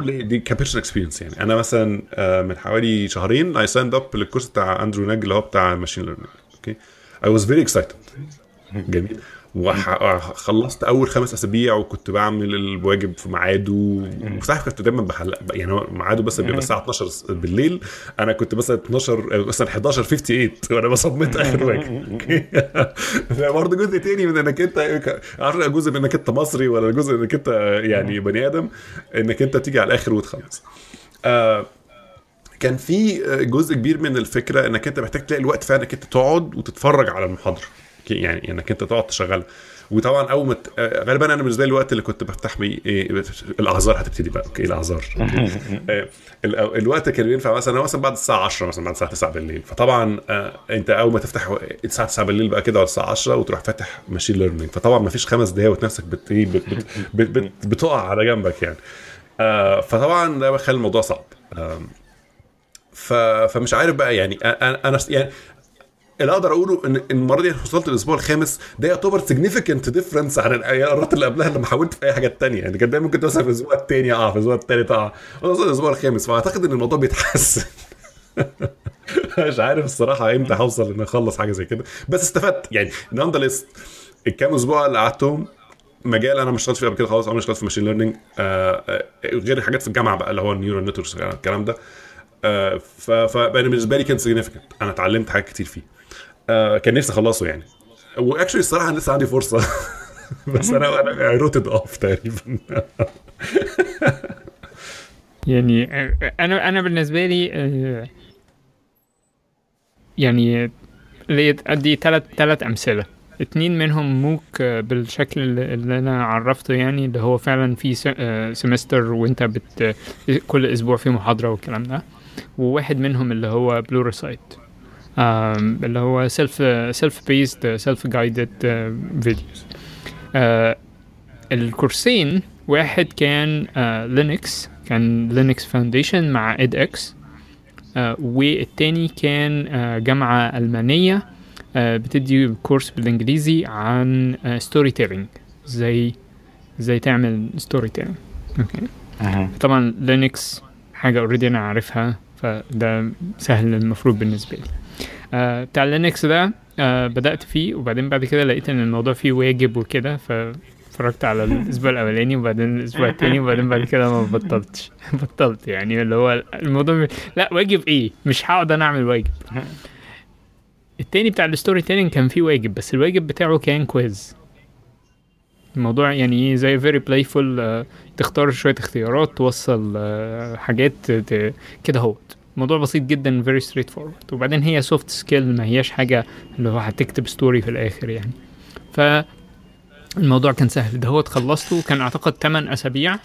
ليه دي ك personal experience يعني. أنا مثلا آه، من حوالي شهرين I signed up للكورس بتاع Andrew Ng اللي هو بتاع machine learning okay I was very excited جميل. وخلصت أول خمس أسابيع وكنت بعمل الواجب في ميعاده. وصح كنت دايما بحلق يعني هو ميعاده بس بيبقى الساعة 12 بالليل. أنا كنت مثلا 12 مثلا 11 58 وأنا بصمت آخر واجب. برضه جزء تاني من إنك أنت عارف جزء من إنك أنت مصري ولا جزء إنك أنت يعني بني آدم إنك أنت تيجي على الآخر وتخلص. آه كان في جزء كبير من الفكرة إنك أنت محتاج تلاقي الوقت فعلا إنك أنت تقعد وتتفرج على المحاضرة. يعني انك انت تقعد تشغلها. وطبعا أول ما آه، غالبا أنا بالنسبة لي الوقت اللي كنت بفتح بيه إيه الأعذار هتبتدي بقى. okay الأعذار. آه، ال- الوقت كان بينفع مثلا مثلا بعد الساعة 10 مثلا بعد الساعة 9 بالليل. فطبعا آه، أنت أول ما تفتح الساعة 9 بالليل بقى كده ولا الساعة 10 وتروح فاتح machine learning فطبعا ما فيش خمس دقايق وتلاقي نفسك بت إيه، بت بت بت بت بتقع على جنبك يعني. آه، فطبعا ده بيخلي الموضوع صعب. ف... فمش عارف بقى يعني أنا يعني اللي أقدر اقوله ان المره دي وصلت الأسبوع الخامس. ده يعتبر significant difference عن المرات اللي قبلها لما حاولت في أي حاجة تانية. يعني كان دايما كنت مثلا في الأسبوع الثاني اقع في الأسبوع الثالث اقع وصلت الأسبوع الخامس. فأعتقد إن الموضوع بيتحسن. مش عارف الصراحة إمتى هوصل إن أخلص حاجة زي كده. بس استفدت. يعني nonetheless الكام أسبوع اللي قعدتهم مجال أنا ما اشتغلتش فيه قبل كده خالص. أنا اشتغلت في machine learning غير حاجات في الجامعة بقى اللي هو ال neural networks الكلام ده. آه، ف فانا بالنسبة لي كان significant أنا اتعلمت حاجات كتير فيه. آه، كان نفسي اخلصه يعني. و actually الصراحة لسه عندي فرصة. بس أنا أنا rooted off تقريبا. يعني أنا أنا بالنسبة لي آه، يعني أدي ثلاث ثلاث أمثلة. اتنين منهم MOOC آه، بالشكل اللي أنا عرفته يعني اللي هو فعلا في semester وأنت بت كل أسبوع في محاضرة والكلام ده. وواحد منهم اللي هو Pluralsight اللي هو self self-paced self-guided videos الكورسين واحد كان Linux كان Linux Foundation مع edX والتاني كان آه، جامعة ألمانية. آه، بتدي كورس بالإنجليزي عن storytelling زي زي تعمل storytelling okay. طبعا Linux حاجة already أنا عارفها فده سهل المفروض بالنسبة لي. آه بتاع Linux ده آه بدأت فيه وبعدين بعد كده لقيت إن الموضوع فيه واجب وكده فاتفرجت على الأسبوع الأولاني وبعدين الأسبوع التاني وبعدين بعد كده ما بطلتش. بطلت يعني اللي هو الموضوع لا واجب إيه؟ مش هقعد أنا أعمل واجب. التاني بتاع ال storytelling كان فيه واجب بس الواجب بتاعه كان quiz الموضوع يعني إيه زي very playful تختار شوية اختيارات توصل آه، حاجات ت- كده اهوت الموضوع بسيط جدا very straightforward وبعدين هي soft skill ما هياش حاجة اللي هو هتكتب story في الآخر يعني. ف الموضوع كان سهل. ده هو خلصته كان أعتقد 8 أسابيع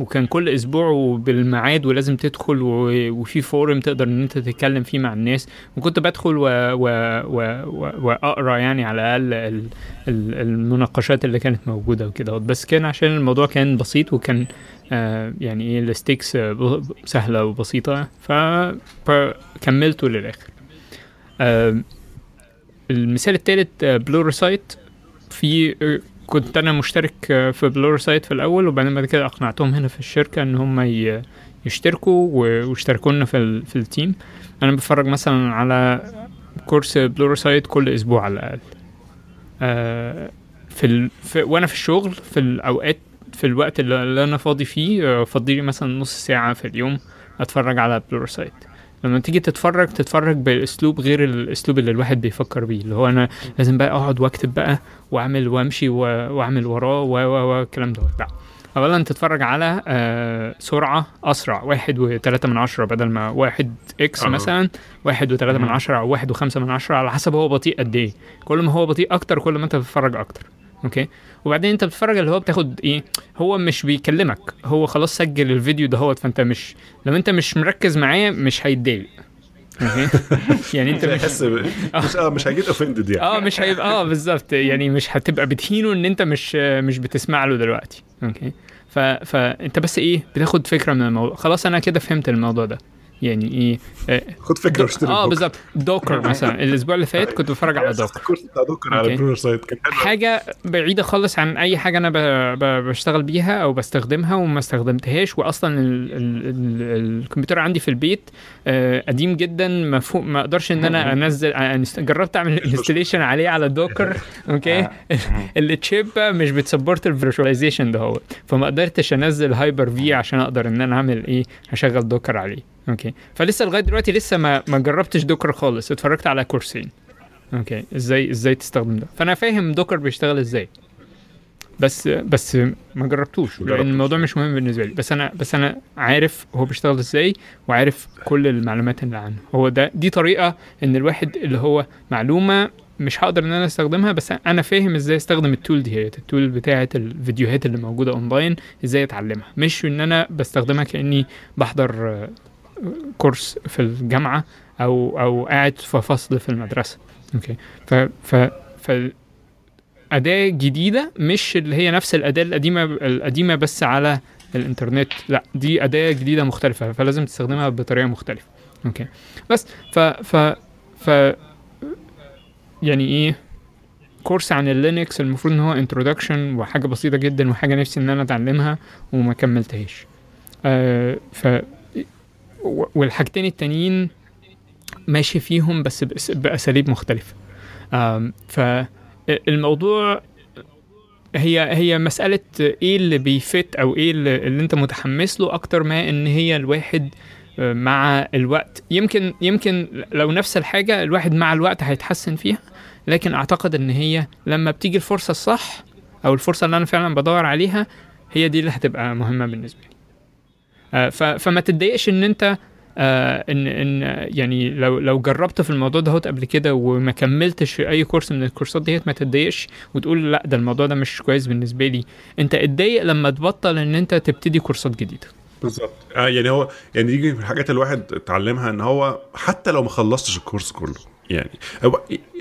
وكان كل أسبوع وبالميعاد ولازم تدخل وفي forum تقدر إن أنت تتكلم فيه مع الناس. وكنت بدخل و... و... و... وأقرأ يعني على الأقل ال... ال- المناقشات اللي كانت موجودة وكده. بس كان عشان الموضوع كان بسيط وكان يعني إيه ال stakes آه، سهلة وبسيطة. فكملته للآخر آه المثال الثالث Pluralsight في آه، كنت أنا مشترك آه، في Pluralsight في الأول وبعدين بعد كده أقنعتهم هنا في الشركة إن هم. يشتركوا واشتركوا لنا في ال... في ال team أنا بتفرج مثلا على كورس Pluralsight كل أسبوع على الأقل آه في, ال... في وأنا في الشغل في الأوقات في الوقت اللي أنا فاضي فيه آه، فضي لي مثلا نص ساعة في اليوم أتفرج على Pluralsight لما تيجي تتفرج تتفرج بأسلوب غير الاسلوب اللي الواحد بيفكر بيه اللي هو أنا لازم بقى أقعد وأكتب بقى وأعمل وأمشي وأعمل وراه و و و الكلام ده لا. اولا تتفرج على آه سرعة أسرع واحد وتلاتة من عشرة بدل ما واحد x آه. مثلا واحد وتلاتة من. عشرة أو واحد وخمسة من عشرة على حسب هو بطيء قد إيه. كل ما هو بطيء أكتر كل ما أنت بتتفرج أكتر. أوكي؟ وبعدين أنت بتتفرج اللي هو بتاخد إيه؟ هو مش بيكلمك. هو خلاص سجل الفيديو ده هو فأنت مش لو أنت مش مركز معاه مش هيتضايق. يعني أنت مش هيحس ب- مش آه مش هي get offended يعني. آه مش هيبقى آه بالظبط. يعني مش هتبقى بتهينه إن أنت مش مش بتسمع له دلوقتي. أوكي؟ ف... فأنت بس إيه؟ بتاخد فكرة من الموضوع. خلاص أنا كده فهمت الموضوع ده. يعني إيه آه، خد فكرة واشتري آه. بالظبط. Docker مثلا. الأسبوع اللي فات كنت بتفرج على Docker. الكورس بتاع Docker على. Pluralsight. كان حاجة بعيدة خالص عن أي حاجة أنا. بشتغل بيها أو بستخدمها وما استخدمتهاش. واصلا ال... ال... ال... الكمبيوتر عندي في البيت آه قديم جدا مفهوم ما أقدرش إن أنا أنزل inst- جربت أعمل installation عليه على Docker. okay؟ ال chip مش بت support ال virtualization ده هو. فما قدرتش أنزل Hyper-V عشان أقدر إن أنا أعمل إيه أشغل Docker عليه. okay؟ فلسه لغاية دلوقتي لسه ما ما جربتش Docker خالص. اتفرجت على كورسين. okay. إزاي إزاي تستخدم ده؟ فأنا فاهم Docker بيشتغل إزاي. بس بس ما جربتوش لأن. الموضوع مش مهم بالنسبة لي. بس أنا بس أنا عارف هو بيشتغل إزاي وعارف كل المعلومات اللي عنه. هو ده دي طريقة إن الواحد اللي هو معلومة مش هقدر إن أنا أستخدمها بس أنا فاهم إزاي أستخدم ال tool دي هي. ال tool بتاعه الفيديوهات اللي موجودة أونلاين إزاي أتعلمها. مش إن أنا بستخدمها كأني بحضر كورس في الجامعة أو أو قاعد في فصل في المدرسة. okay. ف ف ف أداة جديدة مش اللي هي نفس الأداة القديمة القديمة بس على الإنترنت. لا دي أداة جديدة مختلفة فلازم تستخدمها بطريقة مختلفة. okay. بس ف ف ف يعني إيه كورس عن ال Linux المفروض إن هو introduction وحاجة بسيطة جدا وحاجة نفسي إن أنا أتعلمها وما كملتهاش. آه ف والحاجتين التانيين ماشي فيهم بس بأساليب مختلفة. فالموضوع هي هي مسألة إيه اللي بيفت أو إيه اللي, أنت متحمس له أكتر ما إن هي الواحد آه، مع الوقت. يمكن يمكن لو نفس الحاجة الواحد مع الوقت هيتحسن فيها لكن أعتقد إن هي لما بتيجي الفرصة الصح أو الفرصة اللي أنا فعلا بدور عليها هي دي اللي هتبقى مهمة بالنسبة لي. فما تتضايقش ان انت آه ان ان يعني لو لو جربت في الموضوع ده قبل كده وما كملتش أي كورس من الكورسات ديت ما تتضايقش وتقول لا ده الموضوع ده مش كويس بالنسبة لي. انت اتضايق لما تبطل ان انت تبتدي كورسات جديدة. بالظبط. آه يعني هو يعني دي من الحاجات الواحد اتعلمها ان هو حتى لو ما خلصتش الكورس كله يعني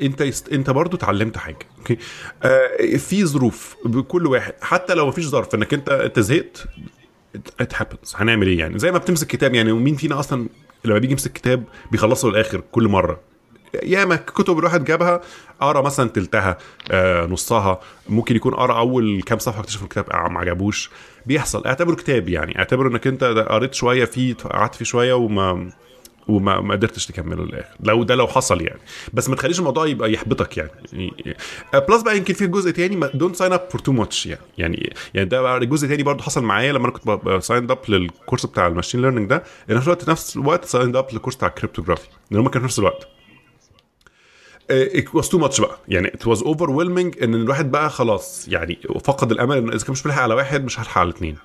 انت يست... انت برضو اتعلمت حاجة okay؟ آه في ظروف بكل واحد حتى لو ما فيش ظرف انك انت انت زهقت it happens هنعمل إيه يعني؟ زي ما بتمسك كتاب يعني ومين فينا أصلا لما بيجي يمسك كتاب بيخلصه للآخر كل مرة؟ ياما كتب الواحد جابها قرا مثلا تلتها آه نصها. ممكن يكون قرا أول كام صفحة اكتشف الكتاب آه ما عجبوش. بيحصل. اعتبره كتاب يعني. اعتبره إنك أنت قريت شوية فيه قعدت فيه شوية وما وما ما قدرتش تكمله للآخر. لو ده لو حصل يعني. بس ما تخليش الموضوع يبقى يحبطك يعني, plus بقى يمكن في جزء تاني don't sign up for too much يعني. يعني يعني ده جزء تاني برضه حصل معايا لما أنا كنت signed up للكورس بتاع ال machine learning ده. في نفس الوقت نفس الوقت signed up للكورس بتاع ال cryptography لأن هم كانوا في نفس الوقت. it was too much بقى. يعني it was over إن الواحد بقى خلاص يعني فقد الأمل إن إذا كان مش بيلحق على واحد مش هلحق على اثنين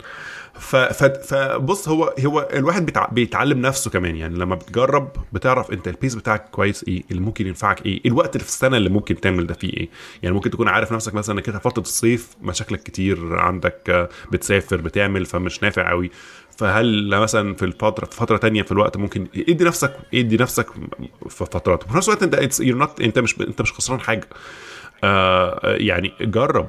فبص هو هو الواحد بيتع... بيتعلم نفسه كمان. يعني لما بتجرب بتعرف انت البيس بتاعك كويس إيه اللي ممكن ينفعك إيه الوقت اللي في السنة اللي ممكن تعمل ده فيه إيه. يعني ممكن تكون عارف نفسك مثلا انك فترة الصيف مشاكلك كتير عندك آه، بتسافر بتعمل فمش نافع قوي فهل مثلا في الفترة في فترة تانية في الوقت ممكن ادي نفسك ادي نفسك في فترات. وفي نفس الوقت انت انت مش انت مش خسران حاجة. آه يعني جرب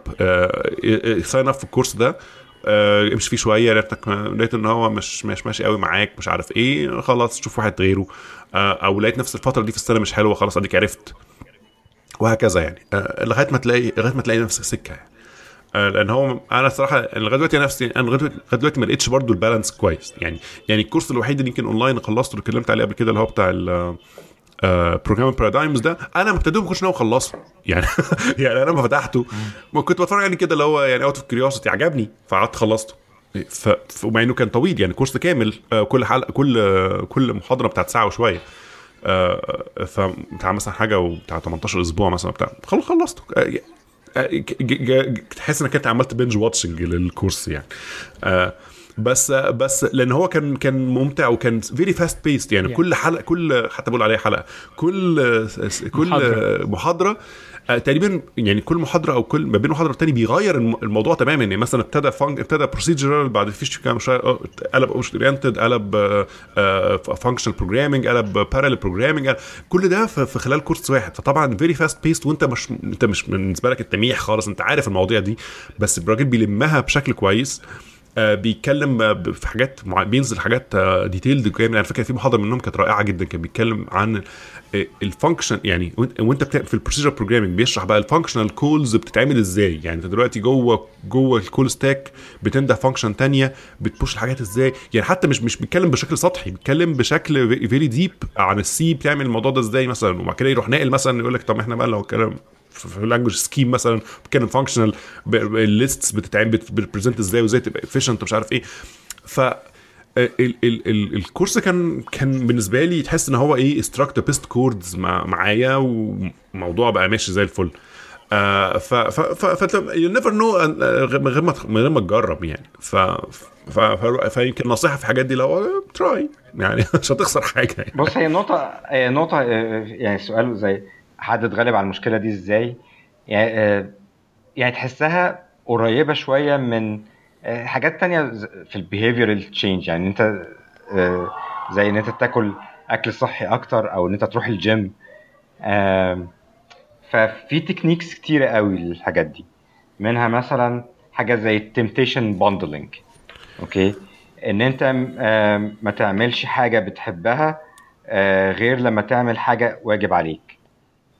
sign up في الكورس ده. آه، امشي فيه شوية لقيتك لقيت إن هو مش مش ماشي قوي معاك مش عارف إيه خلاص شوف واحد غيره. آه، أو لقيت نفس الفترة دي في السنة مش حلوة خلاص أديك عرفت. وهكذا يعني. آه، لغاية ما تلاقي لغاية ما تلاقي نفسك سكة يعني. آه، لأن هو أنا الصراحه لغاية دلوقتي نفسي أنا لغاية دلوقتي- ما لقيتش برضو ال balance كويس. يعني يعني الكورس الوحيد اللي يمكن أونلاين خلصته اللي اتكلمت عليه قبل كده اللي هو بتاع program paradigms ده أنا ما كنتش ناوي أخلصه. يعني يعني أنا ما فتحته. ما كنت بتفرج يعني كده اللي هو يعني out of curiosity عجبني فقعدت خلصته. ف... ومع إنه كان طويل يعني كورس كامل آه، كل حلقه كل آه، كل محاضرة بتاعت ساعة وشوية. آه، فبتاع مثلا حاجة وبتاع 18 أسبوع مثلا بتاع. خل- خلصته. آه، آه، تحس إنك أنت عملت binge watching للكورس يعني. آه، بس بس لأن هو كان كان ممتع وكان very fast paced يعني Yeah. كل حلقة كل حتى بقول عليها حلقة كل كل محاضرة. محاضرة آه، تقريبا يعني كل محاضرة أو كل ما بين محاضرة والتانيه بيغير الم- الموضوع تماما. يعني مثلا ابتدى func ابتدى procedural بعد فيش كام شوية آه، قلب object oriented قلب functional programming قلب ب parallel programming كل ده في خلال كورس واحد. فطبعا very fast paced وأنت مش أنت مش بالنسبة لك التميح خالص. أنت عارف المواضيع دي بس الراجل بيلمها بشكل كويس. آه، بيتكلم آه، في حاجات مع... بينزل حاجات detailed كمان أنا فاكر في محاضرة منهم كانت رائعة جدا. كان بيتكلم عن ال function يعني وإنت- وانت في ال procedure programming بيشرح بقى ال function calls بتتعمل إزاي. يعني أنت دلوقتي جوه جوه ال call stack بتنده function تانية بت push الحاجات إزاي. يعني حتى مش مش بيتكلم بشكل سطحي بيتكلم بشكل very deep عن ال C بتعمل الموضوع ده إزاي مثلا؟ وبعد كده يروح ناقل مثلا يقول لك طب إحنا بقى لو اتكلم في ال language Scheme مثلا بتتكلم functional ال lists بتتعمل بت represent إزاي وإزاي تبقى efficient ومش عارف إيه. ف ال ال ال الكورس كان كان بالنسبة لي تحس إن هو إيه it struck best chords معايا وموضوع بقى ماشي زي الفل. آه ف ف you never know من غير ما من غير ما تجرب يعني. ف ف فيمكن نصيحة في الحاجات دي هو try يعني مش هتخسر حاجة يعني. بص هي نقطة هي نقطة آه، يعني سؤال زي حد اتغلب على المشكلة دي إزاي؟ يعني يعني تحسها قريبة شوية من آه، حاجات تانية في ال behavioral change يعني أنت آه، زي إن أنت تاكل أكل صحي أكتر أو إن أنت تروح الجيم ففي techniques كتيرة قوي للحاجات دي. منها مثلا حاجة زي ال temptation bundling okay؟ إن أنت ما تعملش حاجة بتحبها غير لما تعمل حاجة واجب عليك.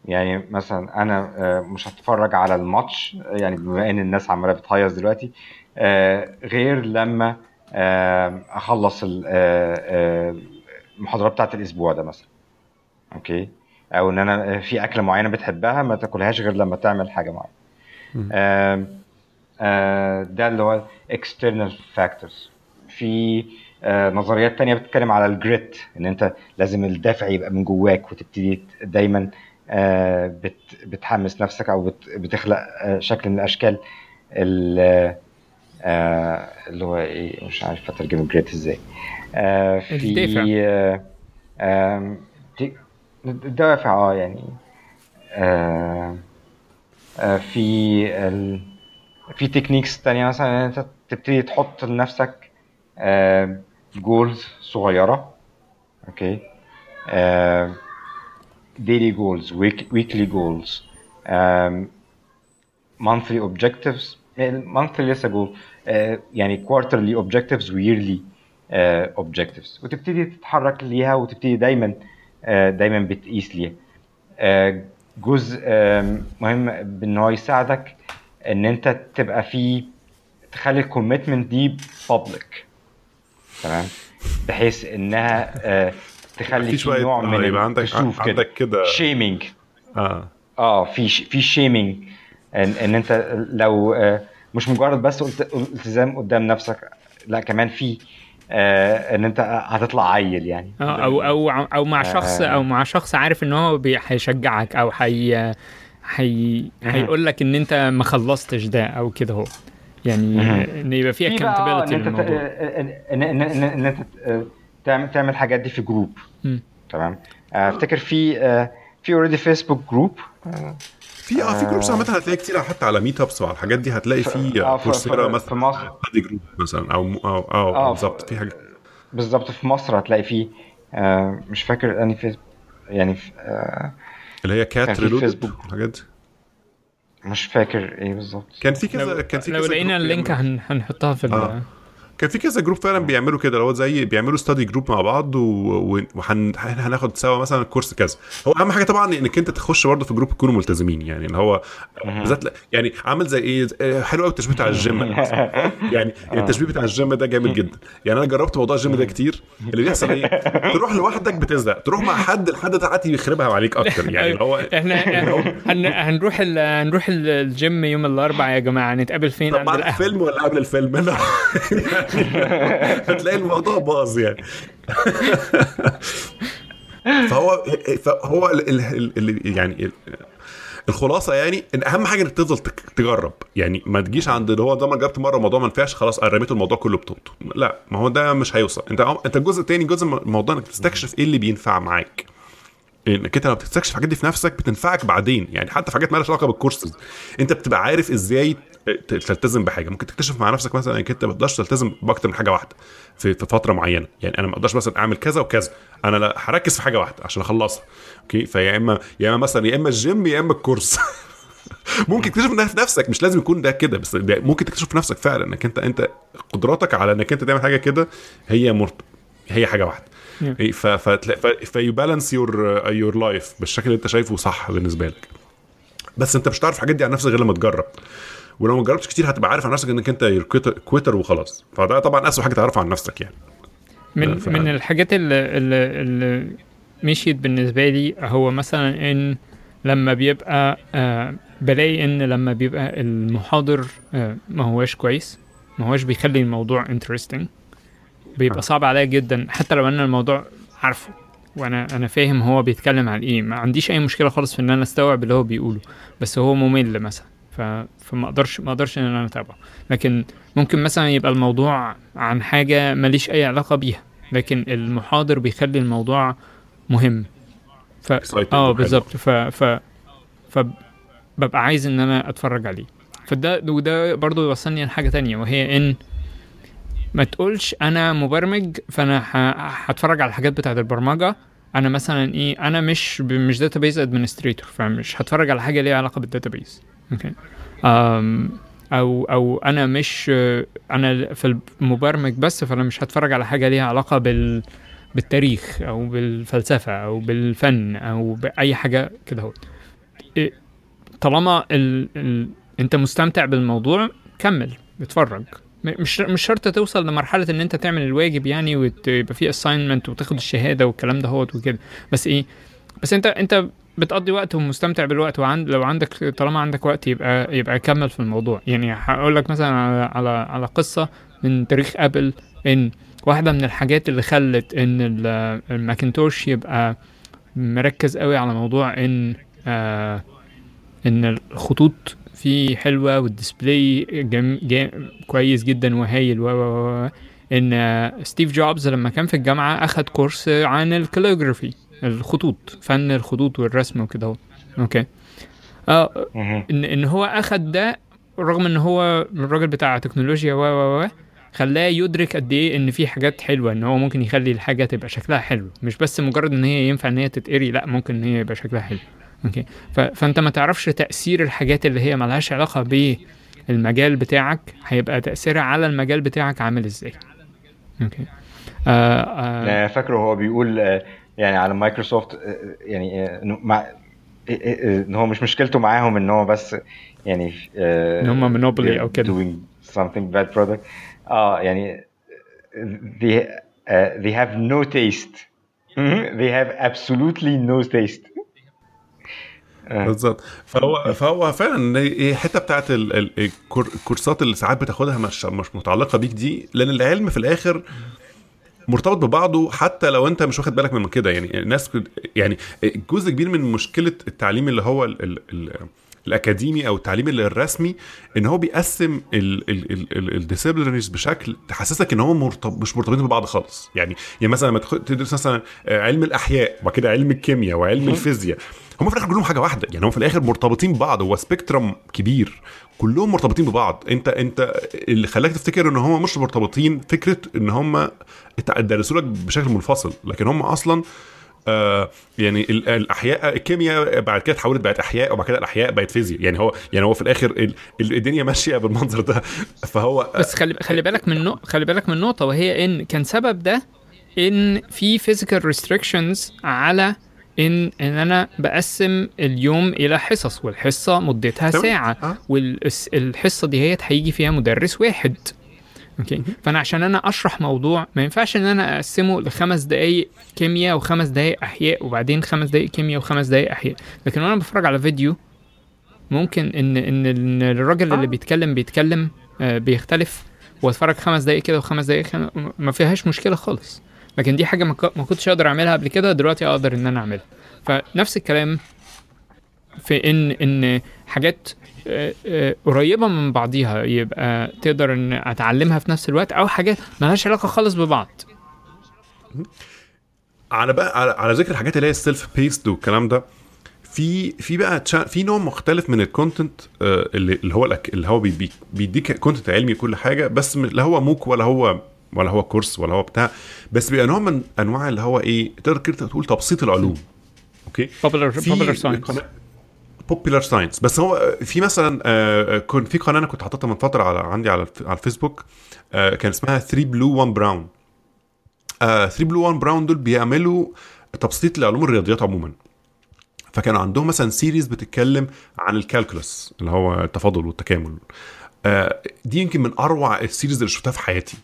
يعني مثلا أنا آه، مش هتفرج على الماتش يعني بما إن الناس عمالة بتهيص دلوقتي آه، غير لما آه، أخلص ال- المحاضرات بتاعت الأسبوع ده مثلا. okay؟ أو إن أنا في أكلة معينة بتحبها ما تاكلهاش غير لما تعمل حاجة معينة. ده اللي هو external factors. في نظريات تانية بتتكلم على ال grit إن أنت لازم الدافع يبقى من جواك وتبتدي دايما بتحمس نفسك أو بت- بتخلق آه، شكل من الأشكال ال- آه، اللي هو إيه مش عارف اترجم ال grit إزاي آه، في. آه، الدوافع آه يعني آه، آه، في ال... في techniques تانية مثلا إن أنت تبتدي تحط لنفسك goals صغيرة okay daily goals weekly goals monthly objectives monthly لسه جول يعني quarterly objectives yearly آه، objectives. وتبتدي تتحرك ليها وتبتدي دايما آه، دايما بتقيس ليها. آه، جزء مهم بان هو يساعدك إن أنت تبقى في تخلي ال commitment دي public تمام؟ بحيث إنها تخلي في في شوية نوع آه، من يبقى عندك كده عندك كده. shaming آه. آه في ش- في shaming إن, إن أنت لو آه، مش مجرد بس قلت التزام قدام نفسك لا كمان في آه، إن أنت هتطلع عيل يعني. آه، أو أو أو مع شخص أو مع شخص عارف إن هو هيشجعك أو هي هي هيقول لك إن أنت ما خلصتش ده أو كده هو. يعني. إن يبقى في بقى آه، accountability ان أنت تعمل تعمل الحاجات دي في group. تمام آه، افتكر في آه، في already فيسبوك group في آه في groups عامة هتلاقي كتير حتى على meetups وعلى الحاجات دي هتلاقي في آه، في- كورسيرا في- مثلا في مصر. study group مثلا أو أو أو آه، بالظبط في حاجة بالظبط في مصر هتلاقي فيه آه، مش فاكر اني فيسبوك يعني في- آه، اللي هي كات في reload. الحاجات دي مش فاكر إيه بالظبط كان في كذا لو, كان في لو كذا لقينا group اللينك يعني. هن هنحطها في ال آه. كان في كذا group فعلا بيعملوا كده اللي هو زي بيعملوا study group مع بعض وهناخد سوا مثلا course كذا. هو أهم حاجة طبعا إنك أنت تخش برضه في group تكونوا ملتزمين يعني اللي هو بالذات يعني عامل زي إيه حلو قوي التشبيه بتاع الجيم يعني التشبيه بتاع الجيم ده جامد جدا. يعني أنا جربت موضوع الجيم ده كتير. اللي بيحصل إيه؟ تروح لوحدك بتزهق. تروح مع حد الحد ساعات يخربها عليك أكتر. يعني اللي هو إحنا هن- هنروح ال- هنروح ال- الجيم يوم الأربعاء يا جماعة. نتقابل فين طب عند بعد القهوة؟ الفيلم ولا قبل الفيلم؟ لا هتلاقي الموضوع باظ يعني. فهو فهو ال- ال- ال- يعني ال- الخلاصة يعني إن أهم حاجة إنك تفضل تجرب. يعني ما تجيش عند اللي هو ده ما جربت مرة الموضوع ما نفعش خلاص رميت الموضوع كله بطولته لا ما هو ده مش هيوصل. أنت أنت الجزء الثاني جزء الموضوع إنك تستكشف إيه اللي بينفع معاك. إنك أنت لما بتستكشف الحاجات دي في نفسك بتنفعك بعدين. يعني حتى في حاجات مالهاش علاقة بالكورسز أنت بتبقى عارف إزاي تلتزم بحاجة. ممكن تكتشف مع نفسك مثلا إنك أنت ما تقدرش تلتزم بأكتر من حاجة واحدة في فترة معينة. يعني أنا ما أقدرش مثلا أعمل كذا وكذا. أنا لا هركز في حاجة واحدة عشان أخلصها. okay؟ فيا اما يا إما مثلا يا إما الجيم يا إما ال course. ممكن تكتشف ده في نفسك. مش لازم يكون ده كده بس ده ممكن تكتشف في نفسك فعلا إنك انت أنت قدراتك على إنك أنت تعمل حاجة كده هي مرت... هي حاجة واحدة. Yeah. إيه، ف ف في balance your your life بالشكل اللي أنت شايفه صح بالنسبة لك. بس أنت مش هتعرف الحاجات دي عن نفسك غير لما تجرب. ولو ما جربتش كتير هتبقى عارف عن نفسك إنك أنت quitter وخلاص. فده طبعا اسوء حاجة تعرفها عن نفسك يعني. من ف- من الحاجات اللي, اللي, اللي مشيت بالنسبة لي هو مثلا إن لما بيبقى آه بلاقي إن لما بيبقى المحاضر آه ما هواش كويس ما هواش بيخلي الموضوع انترستنج بيبقى آه. صعب عليا جدا حتى لو أنا الموضوع عارفه وأنا أنا فاهم هو بيتكلم عن إيه. ما عنديش أي مشكلة خالص في إن أنا أستوعب اللي هو بيقوله بس هو ممل مثلا. ف... فما أقدرش ما أقدرش إن أنا أتابعه. لكن ممكن مثلا يبقى الموضوع عن حاجة ماليش أي علاقة بيها لكن المحاضر بيخلي الموضوع مهم. ف آه. بالظبط. ف ف فببقى عايز إن أنا أتفرج عليه. فده وده برضو يوصلني لحاجة تانية وهي إن ما تقولش أنا مبرمج فأنا ه- هتفرج على الحاجات بتاعت البرمجة. أنا مثلا إيه أنا مش مش database administrator فمش هتفرج على حاجة ليها علاقة بال database okay أم أو أو أنا مش أنا في المبرمج بس فأنا مش هتفرج على حاجة ليها علاقة بال بالتاريخ أو بالفلسفة أو بالفن أو بأي حاجة كده هو طالما ال... ال... أنت مستمتع بالموضوع كمل اتفرج. مش مش شرط توصل لمرحلة إن أنت تعمل الواجب يعني ويبقى في assignment وتاخد الشهادة والكلام ده هوت وكده. بس إيه؟ بس انت أنت بتقضي وقت ومستمتع بالوقت وعند لو عندك طالما عندك وقت يبقى يبقى كمل في الموضوع. يعني هقول لك مثلا على على على قصة من تاريخ أبل إن واحدة من الحاجات اللي خلت إن ال- الماكنتوش يبقى مركز قوي على موضوع إن آه إن الخطوط فيه حلوة وال display جم... جم... كويس جدا وهايل و إن ستيف جوبز لما كان في الجامعة أخد course عن ال calligraphy الخطوط فن الخطوط والرسم وكده اهو. okay. آه. إن إن هو أخد ده رغم إن هو الراجل بتاع تكنولوجيا و و و خلاه يدرك قد إيه إن في حاجات حلوة إن هو ممكن يخلي الحاجة تبقى شكلها حلو. مش بس مجرد إن هي ينفع إن هي تتقري لأ ممكن إن هي يبقى شكلها حلو. okay. فأنت ما تعرفش تأثير الحاجات اللي هي ملهاش علاقة بالمجال بتاعك هيبقى تأثيرها على المجال بتاعك عامل إزاي. okay. آه آه. فاكره هو بيقول آه، يعني على مايكروسوفت آه، يعني آه، إنه مع آه، آه، إن هو مش مشكلته معاهم إن هو بس يعني إن هم monopoly أو كده. doing something bad product. آه يعني they uh, they have no taste. they have absolutely no taste. بالظبط. فهو فهو فعلا هي الحتة بتاعت ال- ال- ال cour- الكورسات اللي ساعات بتاخدها مش مش متعلقة بيك دي لأن العلم في الآخر مرتبط ببعضه حتى لو انت مش واخد بالك من كده. يعني الناس يعني جزء كبير من مشكلة التعليم اللي هو ال ال ال الأكاديمي أو التعليم الرسمي إن هو بيقسم ال disciplinaries بشكل تحسسك إن هو مرتب مش مرتبطين ببعض خالص. يعني يعني مثلا لما تدرس مثلا علم الأحياء وبعد كده علم الكيمياء وعلم الفيزياء هم في الآخر كلهم حاجة واحدة. يعني هم في الآخر مرتبطين ببعض. هو سبيكترم كبير. كلهم مرتبطين ببعض. انت انت اللي خلاك تفتكر إن هم مش مرتبطين فكرة إن هم درسوا لك بشكل منفصل. لكن هم أصلا آه يعني ال- الأحياء الكيمياء بعد كده اتحولت بقت أحياء وبعد كده الأحياء بقت فيزياء. يعني هو يعني هو في الآخر ال- ال- الدنيا ماشية بالمنظر ده. فهو بس خلي خلي بالك من. خلي بالك من نقطة وهي إن كان سبب ده إن في physical restrictions على إن إن أنا بقسم اليوم إلى حصص والحصة مدتها. ساعة آه. والحصه دي هي هيجي فيها مدرس واحد أوكي فأنا عشان أنا أشرح موضوع ما ينفعش إن أنا أقسمه لخمس دقائق كيمياء وخمس دقائق أحياء وبعدين خمس دقائق كيمياء وخمس دقائق أحياء لكن وأنا بتفرج على فيديو ممكن إن إن الراجل اللي آه. بيتكلم بيتكلم آه، بيختلف وأتفرج خمس دقايق كده وخمس دقايق خم... ما فيهاش مشكلة خالص لكن دي حاجة ما كنتش أقدر أعملها قبل كده دلوقتي أقدر إن أنا أعملها. فنفس الكلام في إن إن حاجات آه، آه، قريبة من بعضيها يبقى تقدر إن أتعلمها في نفس الوقت أو حاجات مالهاش علاقة خالص ببعض. على بقى على, على ذكر الحاجات اللي هي السيلف بيست والكلام ده في في بقى في نوع مختلف من ال content آه، اللي هو اللي هو بي- بي- بيديك content علمي كل حاجة بس لا هو MOOC ولا هو ولا هو course ولا هو بتاع بس بيبقى نوع من أنواع اللي هو إيه تقدر كده تقول تبسيط العلوم. okay؟ Popular popular science. popular science. بس هو في مثلا آه، كنت في قناة أنا كنت حاططها من فترة على عندي على على الفيسبوك آه، كان اسمها 3 بلو 1 براون 3 بلو 1 براون دول بيعملوا تبسيط لعلوم الرياضيات عموما. فكانوا عندهم مثلا series بتتكلم عن ال calculus اللي هو التفاضل والتكامل. آه، دي يمكن من أروع ال series اللي شفتها في حياتي.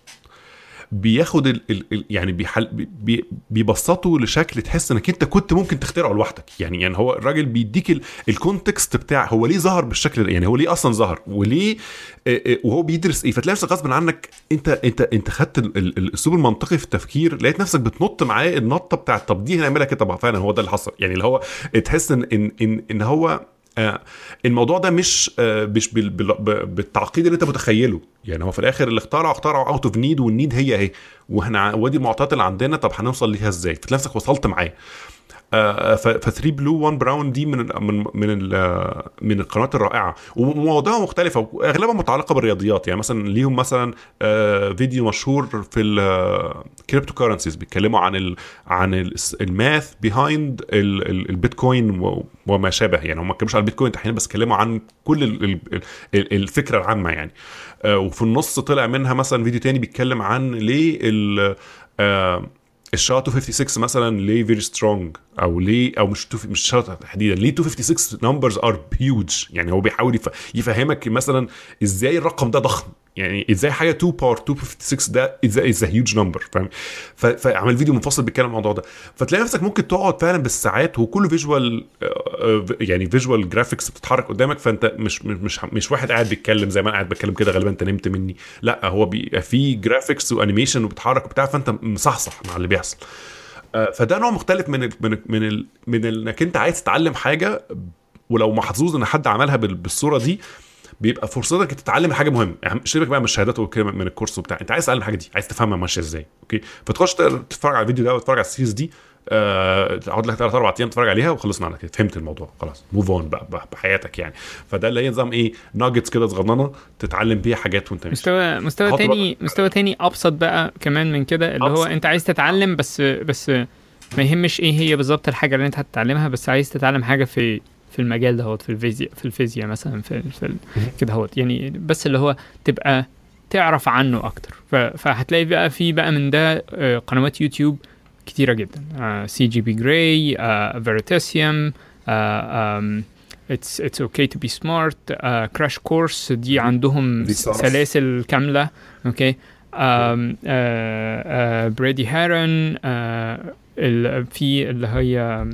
بياخد ال ال يعني بيحل بي بيبسطه لشكل تحس انك انت كنت ممكن تخترعه لوحدك. يعني يعني هو الراجل بيديك ال- ال context بتاع هو ليه ظهر بالشكل ده يعني هو ليه أصلا ظهر وليه وهو بيدرس إيه. فتلاقي نفسك غصب عنك انت انت انت خدت ال- ال- الاسلوب المنطقي في التفكير لقيت نفسك بتنط معاه النطة بتاعت طب دي هنعملها كده طب فعلا هو ده اللي حصل. يعني اللي هو تحس إن إن إن, إن هو الموضوع ده مش آه مش بالتعقيد اللي انت متخيله. يعني هو في الآخر اللي اخترعه اخترعه out of need وال need هي اهي. وإحنا ودي المعطيات اللي عندنا طب هنوصل ليها إزاي؟ فتلاقي نفسك وصلت معاه. ف 3Blue1Brown دي من من من من القنوات الرائعة. ومواضيعها مختلفة وأغلبها متعلقة بالرياضيات. يعني مثلا ليهم مثلا آه، فيديو مشهور في ال cryptocurrencies بيتكلموا عن ال عن ال- ال math behind ال Bitcoin وما شابه. يعني هم ما اتكلموش عن البيتكوين تحديدا بس اتكلموا عن كل ال- ال- ال- الفكرة العامة يعني. آه، وفي النص طلع منها مثلا فيديو تاني بيتكلم عن ليه ال ال SHA 256 مثلا ليه very strong أو ليه أو مش تو- مش شرط تحديدا ليه 256 numbers are huge يعني هو بيحاول يف- يفهمك مثلا إزاي الرقم ده ضخم. يعني إزاي حاجة 2 power 256 ده إزاي is huge number فاهم؟ فعمل فيديو منفصل بيتكلم عن الموضوع ده. فتلاقي نفسك ممكن تقعد فعلا بالساعات وكله visual يعني visual graphics بتتحرك قدامك فأنت مش مش مش, واحد قاعد بيتكلم زي ما أنا قاعد بتكلم كده غالبا أنت نمت مني. لا هو بيبقى فيه graphics و animation وبتحرك وبتاع فأنت مصحصح مع اللي بيحصل. آه، فده نوع مختلف من ال من ال من من إنك أنت عايز تتعلم حاجة ولو محظوظ إن حد عملها بال- بالصورة دي بيبقى فرصتك تتعلم حاجة مهمة. يعني سيبك بقى من الشهادات وكده من ال course وبتاع. انت عايز تتعلم الحاجة دي عايز تفهمها ماشية إزاي. أوكي؟ فتخش تتفرج على الفيديو ده وتتفرج على ال series دي آه، تقعد لك ثلاث أربع أيام تتفرج عليها وخلصنا على كده. فهمت الموضوع. خلاص. موف اون بقى, بقى بحياتك يعني. فده اللي هي نظام إيه ناجتس كده صغننة تتعلم بيها حاجات وانت ماشي. مستوى مستوى تاني مستوى تاني أبسط بقى كمان من كده اللي هو. أنت عايز تتعلم بس بس ما يهمش إيه هي بالظبط الحاجة اللي أنت هتتعلمها بس عايز تتعلم حاجة في في المجال دهوت في الفيزياء في الفيزياء مثلا في, في كده هوت. يعني بس اللي هو تبقى تعرف عنه أكتر. فهتلاقي بقى في بقى من ده آه، قنوات يوتيوب كتيرة جدا. CGP Grey Veritasium It's It's Okay To Be Smart Crash Course دي عندهم. سلاسل كاملة. أوكي بريدي هارن في اللي هي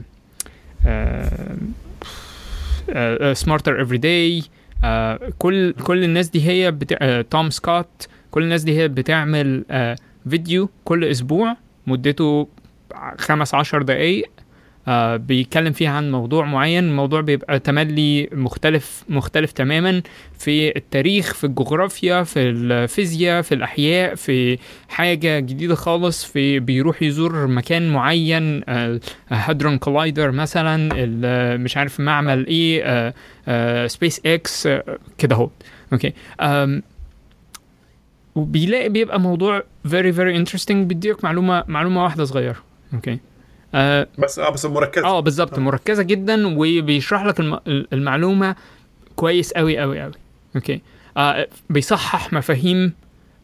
Smarter Every Day كل كل الناس دي هي توم سكوت كل الناس دي هي بتعمل آه، فيديو كل أسبوع مدته خمس عشر دقايق. آه بيتكلم فيها عن موضوع معين. الموضوع بيبقى تملي مختلف مختلف تماما في التاريخ في الجغرافيا في الفيزياء في الأحياء في حاجة جديدة خالص في بيروح يزور مكان معين Hadron Collider مثلا مش عارف معمل إيه سبيس إكس كده أهو. أوكي. وبيلاقي بيبقى موضوع very very interesting. بيديك معلومة معلومة واحدة صغيرة. أوكي. آه بس آه بس مركز آه بالظبط. مركزة جدا وبيشرح لك الم... المعلومة كويس قوي قوي قوي أوكي. آه بيصحح مفاهيم.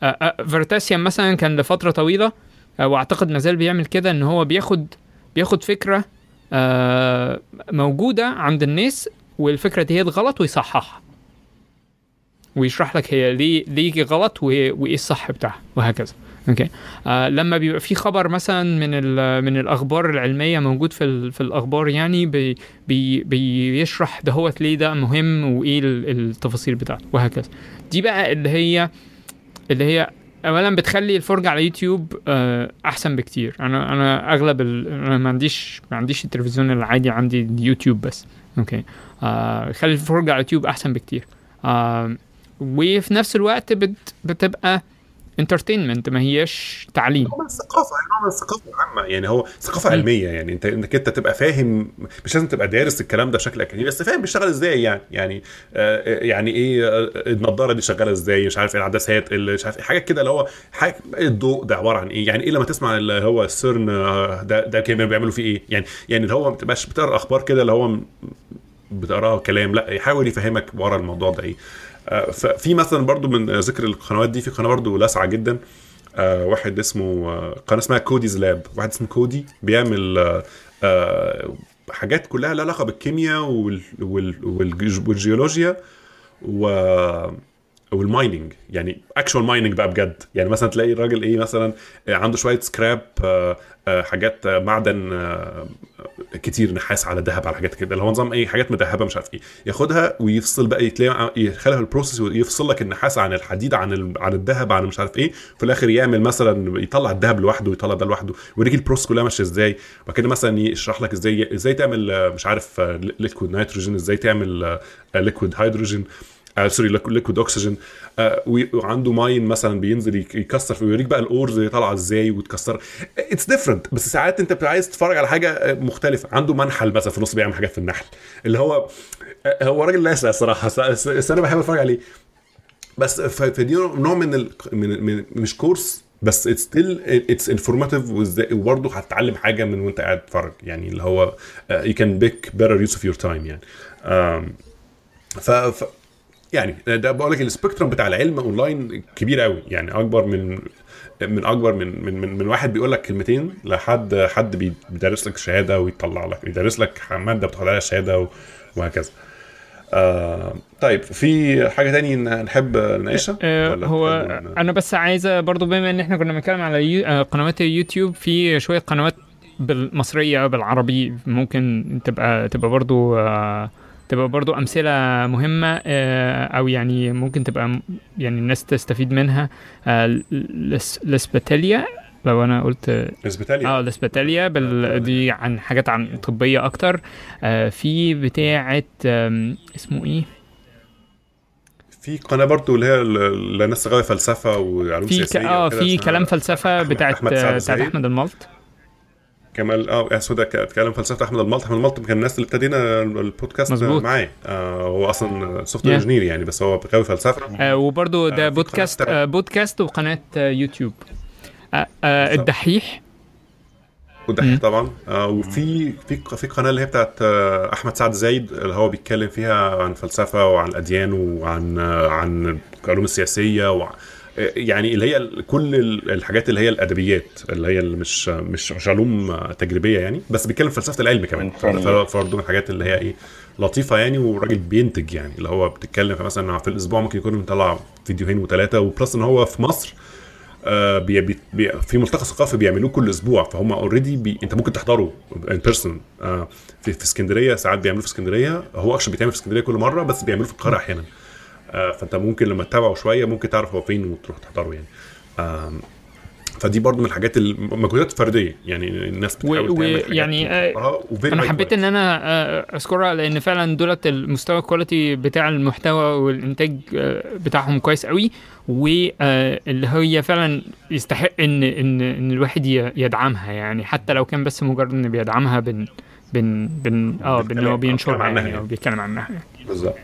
آه آه Veritasium مثلا كان لفترة طويلة آه وأعتقد ما زال بيعمل كده إن هو بياخد بياخد فكرة آه موجودة عند الناس والفكرة دي هي الغلط ويصححها. ويشرح لك هي ليه ليه غلط وإيه الصح بتاعها وهكذا. أوكي. آه لما بيبقى في خبر مثلا من من الأخبار العلمية موجود في في الأخبار يعني بي بي بيشرح ده هو ليه ده مهم وإيه ال- التفاصيل بتاعته وهكذا. دي بقى اللي هي اللي هي اولا بتخلي الفرجة على يوتيوب آه، أحسن بكتير. أنا أنا أغلب. أنا ما عنديش ما عنديش التلفزيون العادي عندي يوتيوب بس. أوكي. آه خلي الفرجة على يوتيوب أحسن بكتير. آه وفي نفس الوقت بت... بتبقى entertainment ما هياش تعليم. نوع من الثقافه يعني نوع من الثقافه العامه يعني هو ثقافة علمية يعني انت انك انت تبقى فاهم مش لازم تبقى دارس الكلام ده بشكل أكاديمي بس فاهم بيشتغل إزاي يعني يعني آه يعني إيه آه، النضارة دي شغالة إزاي مش عارف إيه العدسات اللي مش عارف إيه حاجات كده اللي هو حاجة الضوء ده عبارة عن إيه؟ يعني إيه لما تسمع اللي هو السيرن آه، ده ده كانوا بيعملوا فيه إيه؟ يعني يعني اللي هو ما تبقاش بتقرأ أخبار كده اللي هو م- بتقراها كلام لا يحاول يفهمك ورا الموضوع ده إيه. ففي مثلا برضو من ذكر القنوات دي في قناة برضو لاسعة جدا آه واحد اسمه آه قناة اسمها Cody's Lab. واحد اسمه كودي بيعمل آه آه حاجات كلها لها علاقة بالكيمياء وال وال والج- والجيولوجيا وال mining يعني actual mining بقى بجد. يعني مثلا تلاقي الراجل إيه مثلا عنده شوية سكراب آه، آه، حاجات آه، معدن آه، كتير نحاس على ذهب على حاجات كده. اللي هو نظام إيه حاجات مذهبة مش عارف إيه. ياخدها ويفصل بقى يتلاقي يخليها ال process ويفصل لك النحاس عن الحديد عن ال... عن الذهب عن مش عارف إيه. في الآخر يعمل مثلا يطلع الذهب لوحده ويطلع ده لوحده. ويوريك ال process كلها ماشية إزاي. وبعد كده مثلا يشرح لك إزاي إزاي تعمل آه، مش عارف liquid nitrogen إزاي تعمل liquid hydrogen آه sorry liquid oxygen آه وعنده mine مثلا بينزل يك- يكسر ويوريك بقى ال ores طالعة إزاي وتكسر. it's different بس ساعات أنت عايز تتفرج على حاجة آه، مختلفة. عنده منحل مثلا في النص بيعمل حاجات في النحل. اللي هو آه، هو راجل لاسع الصراحه بس- أنا بحب أتفرج عليه. بس فدي نوع من ال... من, من مش course بس it's still it's informative وبرضه هتتعلم حاجة من وأنت قاعد تتفرج. يعني اللي هو you can pick better use of your time يعني. آم، ف, ف يعني ده بقول لك ال spectrum بتاع العلم أونلاين كبير قوي يعني أكبر من من أكبر من من من, من واحد بيقول لك كلمتين لحد حد بي- بيدرس لك شهادة ويطلع لك يدرس لك مادة بتاخد عليها شهادة وهكذا. آه طيب في حاجة تاني نحب نناقشها؟ آه، هو أنا بس عايزة برضو بما إن إحنا كنا بنتكلم على. آه، قنوات اليوتيوب في شوية قنوات بالمصرية بالعربي ممكن تبقى تبقى برضو آه، تبقى برضو أمثلة مهمة آه، أو يعني ممكن تبقى يعني الناس تستفيد منها آه، لس- لسبتاليا لو أنا قلت اسبيتاليا آه لسبتاليا بال... دي عن حاجات عن طبية أكتر. آه، في بتاعة اسمه إيه؟ في قناة برضو اللي هي الناس غاويه فلسفة وعلوم في. سياسية آه في كلام فلسفة أحمد- بتاعت أحمد سعد بتاعت. أحمد الملط كمال آه سودا كلام فلسفة أحمد الملط أحمد الملط كان الناس اللي ابتدينا البودكاست. معاه آه هو أصلا software Yeah. engineer يعني بس هو غاوي فلسفة آه وبرضو ده آه، بودكاست آه بودكاست وقناة آه يوتيوب آه آه. الدحيح ودحيح مم. طبعا آه وفي في في قناة اللي هي بتاعت آه أحمد سعد زايد اللي هو بيتكلم فيها عن فلسفة وعن الأديان وعن آه عن العلوم السياسية وع آه، يعني اللي هي كل ال- الحاجات اللي هي الأدبيات اللي هي اللي مش مش مش علوم تجريبية يعني بس بيتكلم في فلسفة العلم كمان. فبرضه من الحاجات اللي هي إيه لطيفة يعني والراجل بينتج يعني اللي هو بتتكلم في مثلا في الأسبوع ممكن يكون مطلع فيديوهين وثلاثه و plus إن هو في مصر آه، بي بي بي في ملتقى ثقافي بيعملوه كل أسبوع فهم already بي أنت ممكن تحضره in person آه في, في اسكندرية ساعات بيعملوه في اسكندرية هو اكشن بيتعمل في اسكندرية كل مرة بس بيعملوه في القاهرة أحيانا فانت ممكن لما تتابعه شوية ممكن تعرف هو فين وتروح تحضره يعني فدي برضو من الحاجات المجهودات الفرديه يعني الناس بتحاول و- تعمل حاجات ويعني، آه، أنا حبيت. إن أنا آه، أذكرها لأن فعلا دولت المستوى الكواليتي بتاع المحتوى والإنتاج آه، بتاعهم كويس قوي واللي هي فعلا يستحق إن إن إن الواحد يدعمها يعني حتى لو كان بس مجرد إن بيدعمها بن بن بن آه بإن بالكلام، هو آه، بينشرها عنها يعني أو يعني. بيتكلم عنها يعني. بالظبط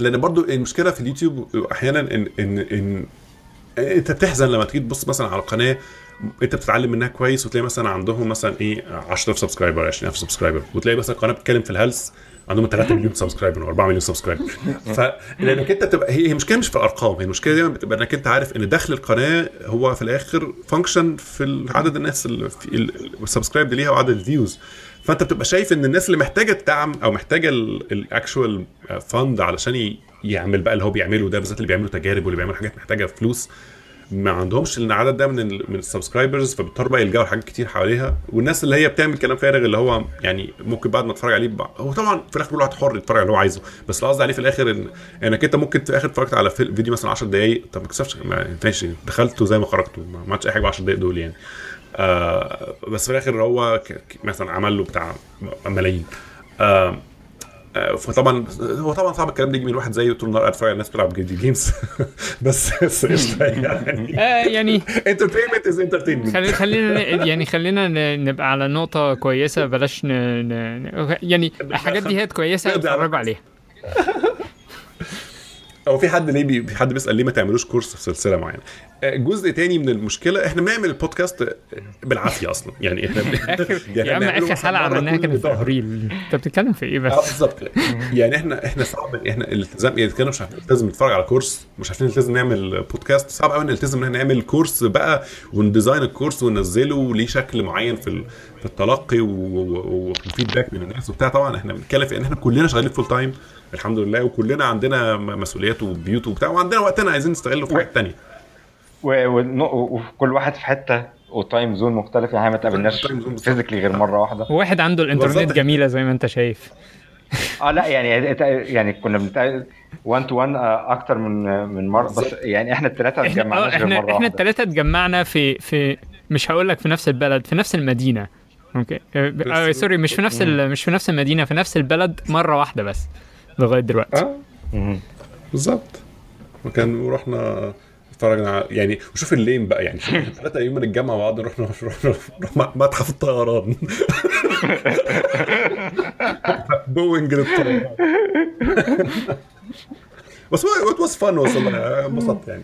لأن برضو المشكلة في اليوتيوب أحيانا ان ان إن أنت بتحزن لما تيجي تبص مثلا على القناة أنت بتتعلم منها كويس وتلاقي مثلا عندهم مثلا إيه 10000 subscriber 20000 subscriber وتلاقي مثلا قناة بتتكلم في ال health عندهم 3 مليون subscriber و4 مليون subscriber. فلانك أنت تبقى هي المشكلة مش في الأرقام هي المشكلة دايما بتبقى إنك أنت عارف إن دخل القناة هو في الآخر function في عدد الناس اللي ال subscribe ليها وعدد ال views فأنت بتبقى شايف إن الناس اللي محتاجة الدعم أو محتاجة ال actual fund علشان يعمل بقى اللي هو بيعمله ده بالذات اللي بيعملوا تجارب واللي بيعملوا حاجات محتاجة فلوس ما عندهمش العدد ده من من ال subscribers فبيضطروا بقى يلجأوا لحاجات كتير حواليها. والناس اللي هي بتعمل كلام فارغ اللي هو يعني ممكن بعد ما تتفرج عليه بقى هو طبعا في الآخر كل واحد حر يتفرج على اللي هو عايزه. بس القصد عليه في الآخر إن انك انت ممكن في الآخر اتفرجت على فيديو مثلا 10 دقائق طب ما كسبش ماشي دخلته زي ما خرجته ما عملتش أي حاجة ب 10 دقائق دول يعني. آه بس في الآخر هو مثلا عمل له بتاع ملايين. آه فطبعا هو طبعا صعب الكلام ده يجي من واحد زي طول النهار اتفرج على الناس بتلعب games بس بس قشطة يعني. آه يعني entertainment is entertainment خلينا يعني خلينا نبقى على نقطة كويسة بلاش ن... يعني الحاجات دي هي كويسة اتفرجوا عليها. هو في حد ليه بي... في حد بيسأل ليه ما تعملوش course في سلسلة معينة؟ جزء تاني من المشكلة إحنا بنعمل البودكاست بالعافية أصلا. يعني إحنا يعني يا عم آخر حلقة عملناها كانت في ابريل أنت بتتكلم في إيه بس؟ آه بالظبط. يعني إحنا إحنا صعب إحنا الالتزام يعني كانوا مش عارفين نلتزم نتفرج على course مش عارفين نلتزم نعمل بودكاست. صعب قوي نلتزم إن إحنا نعمل course بقى ون design ال course وننزله ليه شكل معين في في التلقي و feedback من الناس وبتاع. طبعا إحنا بنتكلم في إن إحنا كلنا شغالين full time الحمد لله وكلنا عندنا مسؤوليات وبيوت وبتاع وعندنا وقتنا عايزين نستغله في حاجات ثانية وكل واحد في حتة و time zone مختلف يعني ما تقابلناش physically غير مرة واحدة. وواحد عنده الانترنت جميلة زي ما انت شايف. آه لا يعني يعني كنا بنتقابل 1 to 1 أكتر من من مرة بس يعني إحنا الثلاثه ما اتجمعناش غير إحنا مرة إحنا الثلاثه اتجمعنا في في مش هقول لك في نفس البلد في نفس المدينة. Okay. آه sorry مش في نفس مش في نفس المدينة في نفس البلد مرة واحدة بس. لغاية دلوقتي. آه. بالظبط. وكان رحنا اتفرجنا على يعني وشوف اللين بقى يعني ثلاثة نتجمع مع بعض نروح نروح نروح متحف الطيران. بوينج للطيران. بس هو it was fun والله انبسطت يعني.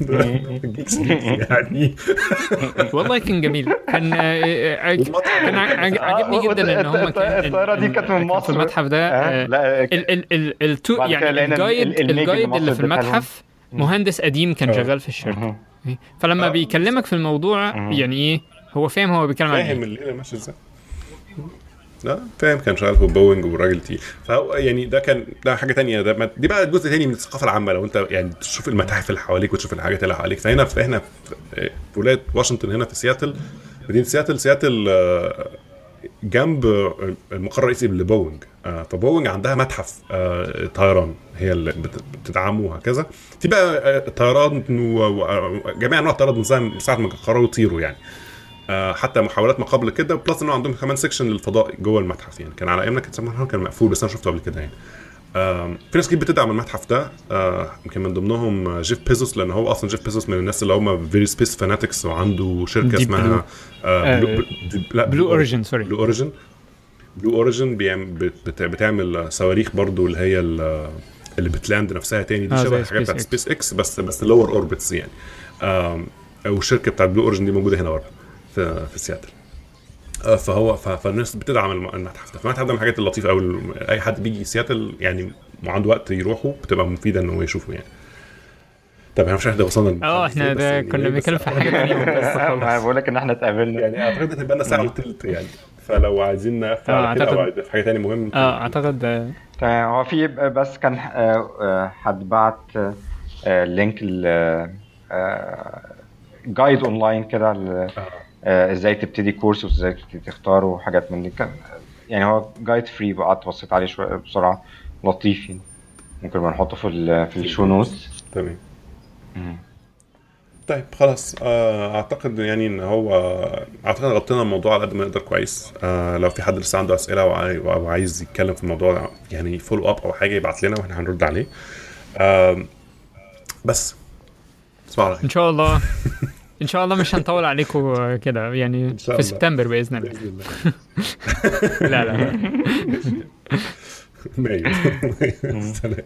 يعني. والله كان جميل. كان كان عجبني جدا ان هم الطياره دي كانت من مصر. المتحف ده ال tour يعني ال guide ال guide اللي في المتحف مهندس قديم كان شغال في الشركة. فلما بيكلمك في الموضوع يعني إيه هو فاهم هو بيتكلم عن فاهم الليلة ماشيه إزاي. لا فاهم كان شغال في بوينج وراجل تي فهو يعني ده كان ده حاجة تانية ده دي بقى جزء تاني من الثقافة العامة. لو انت يعني تشوف المتاحف اللي حواليك وتشوف الحاجات اللي حواليك. فهنا في إحنا في ولاية واشنطن هنا في سياتل مدينة سياتل سياتل جنب المقر الرئيسي لبوينج. فبوينج عندها متحف طيران هي اللي بتدعمه وهكذا. في بقى طيران وجميع أنواع الطيران من ساعة ما قرروا يطيروا يعني. حتى محاولات ما قبل كده plus إنه عندهم كمان section للفضاء جوه المتحف يعني. كان على أيامنا كان كان مقفول بس أنا شفته قبل كده يعني. في ناس كتير بتدعم المتحف ده. يمكن من ضمنهم جيف بيزوس لأن هو أصلا جيف بيزوس من الناس اللي هم very space fanatics وعنده شركة اسمها بلو لا بلو اوريجن sorry بلو اوريجن بلو اوريجن بتعمل صواريخ برضو اللي هي اللي بت land نفسها تاني. دي شبه الحاجات بتاعت سبيس إكس بس بس lower orbits يعني. والشركة بتاعت بلو اوريجن دي موجودة هنا برضه في في سياتل فهو فالناس بتدعم المتحف ده. فالمتحف ده من الحاجات اللطيفة قوي أي حد بيجي سياتل يعني وعنده وقت يروحه بتبقى مفيدة إن هو يشوفه يعني. طب إحنا مش إحنا وصلنا آه إحنا ده كنا بنتكلم في حاجة ثانية بقول لك إن إحنا اتقابلنا. يعني أعتقد هتبقى لنا ساعة وثلث يعني. فلو عايزين نقفل على كده أو في حاجة ثانية مهم آه أعتقد تمام. هو في بس كان حد بعت link ل guide online كده إزاي تبتدي course وازاي تبتدي تختار وحاجات من دي. كان يعني هو guide free بقى بصيت عليه شوية بسرعة. لطيف يعني. ممكن نحطه في ال في ال show notes تمام. طيب خلاص. أعتقد يعني إن هو أعتقد غطينا الموضوع على قد ما نقدر كويس. آه لو في حد لسه عنده أسئلة أو عايز يتكلم في الموضوع يعني follow up أو حاجة يبعت لنا وإحنا هنرد عليه. آه بس. على خير إن شاء الله. إن شاء الله مش هنطول عليكم كده يعني في الله. سبتمبر بإذن الله. بإذن الله. لا لا. مايو سلام.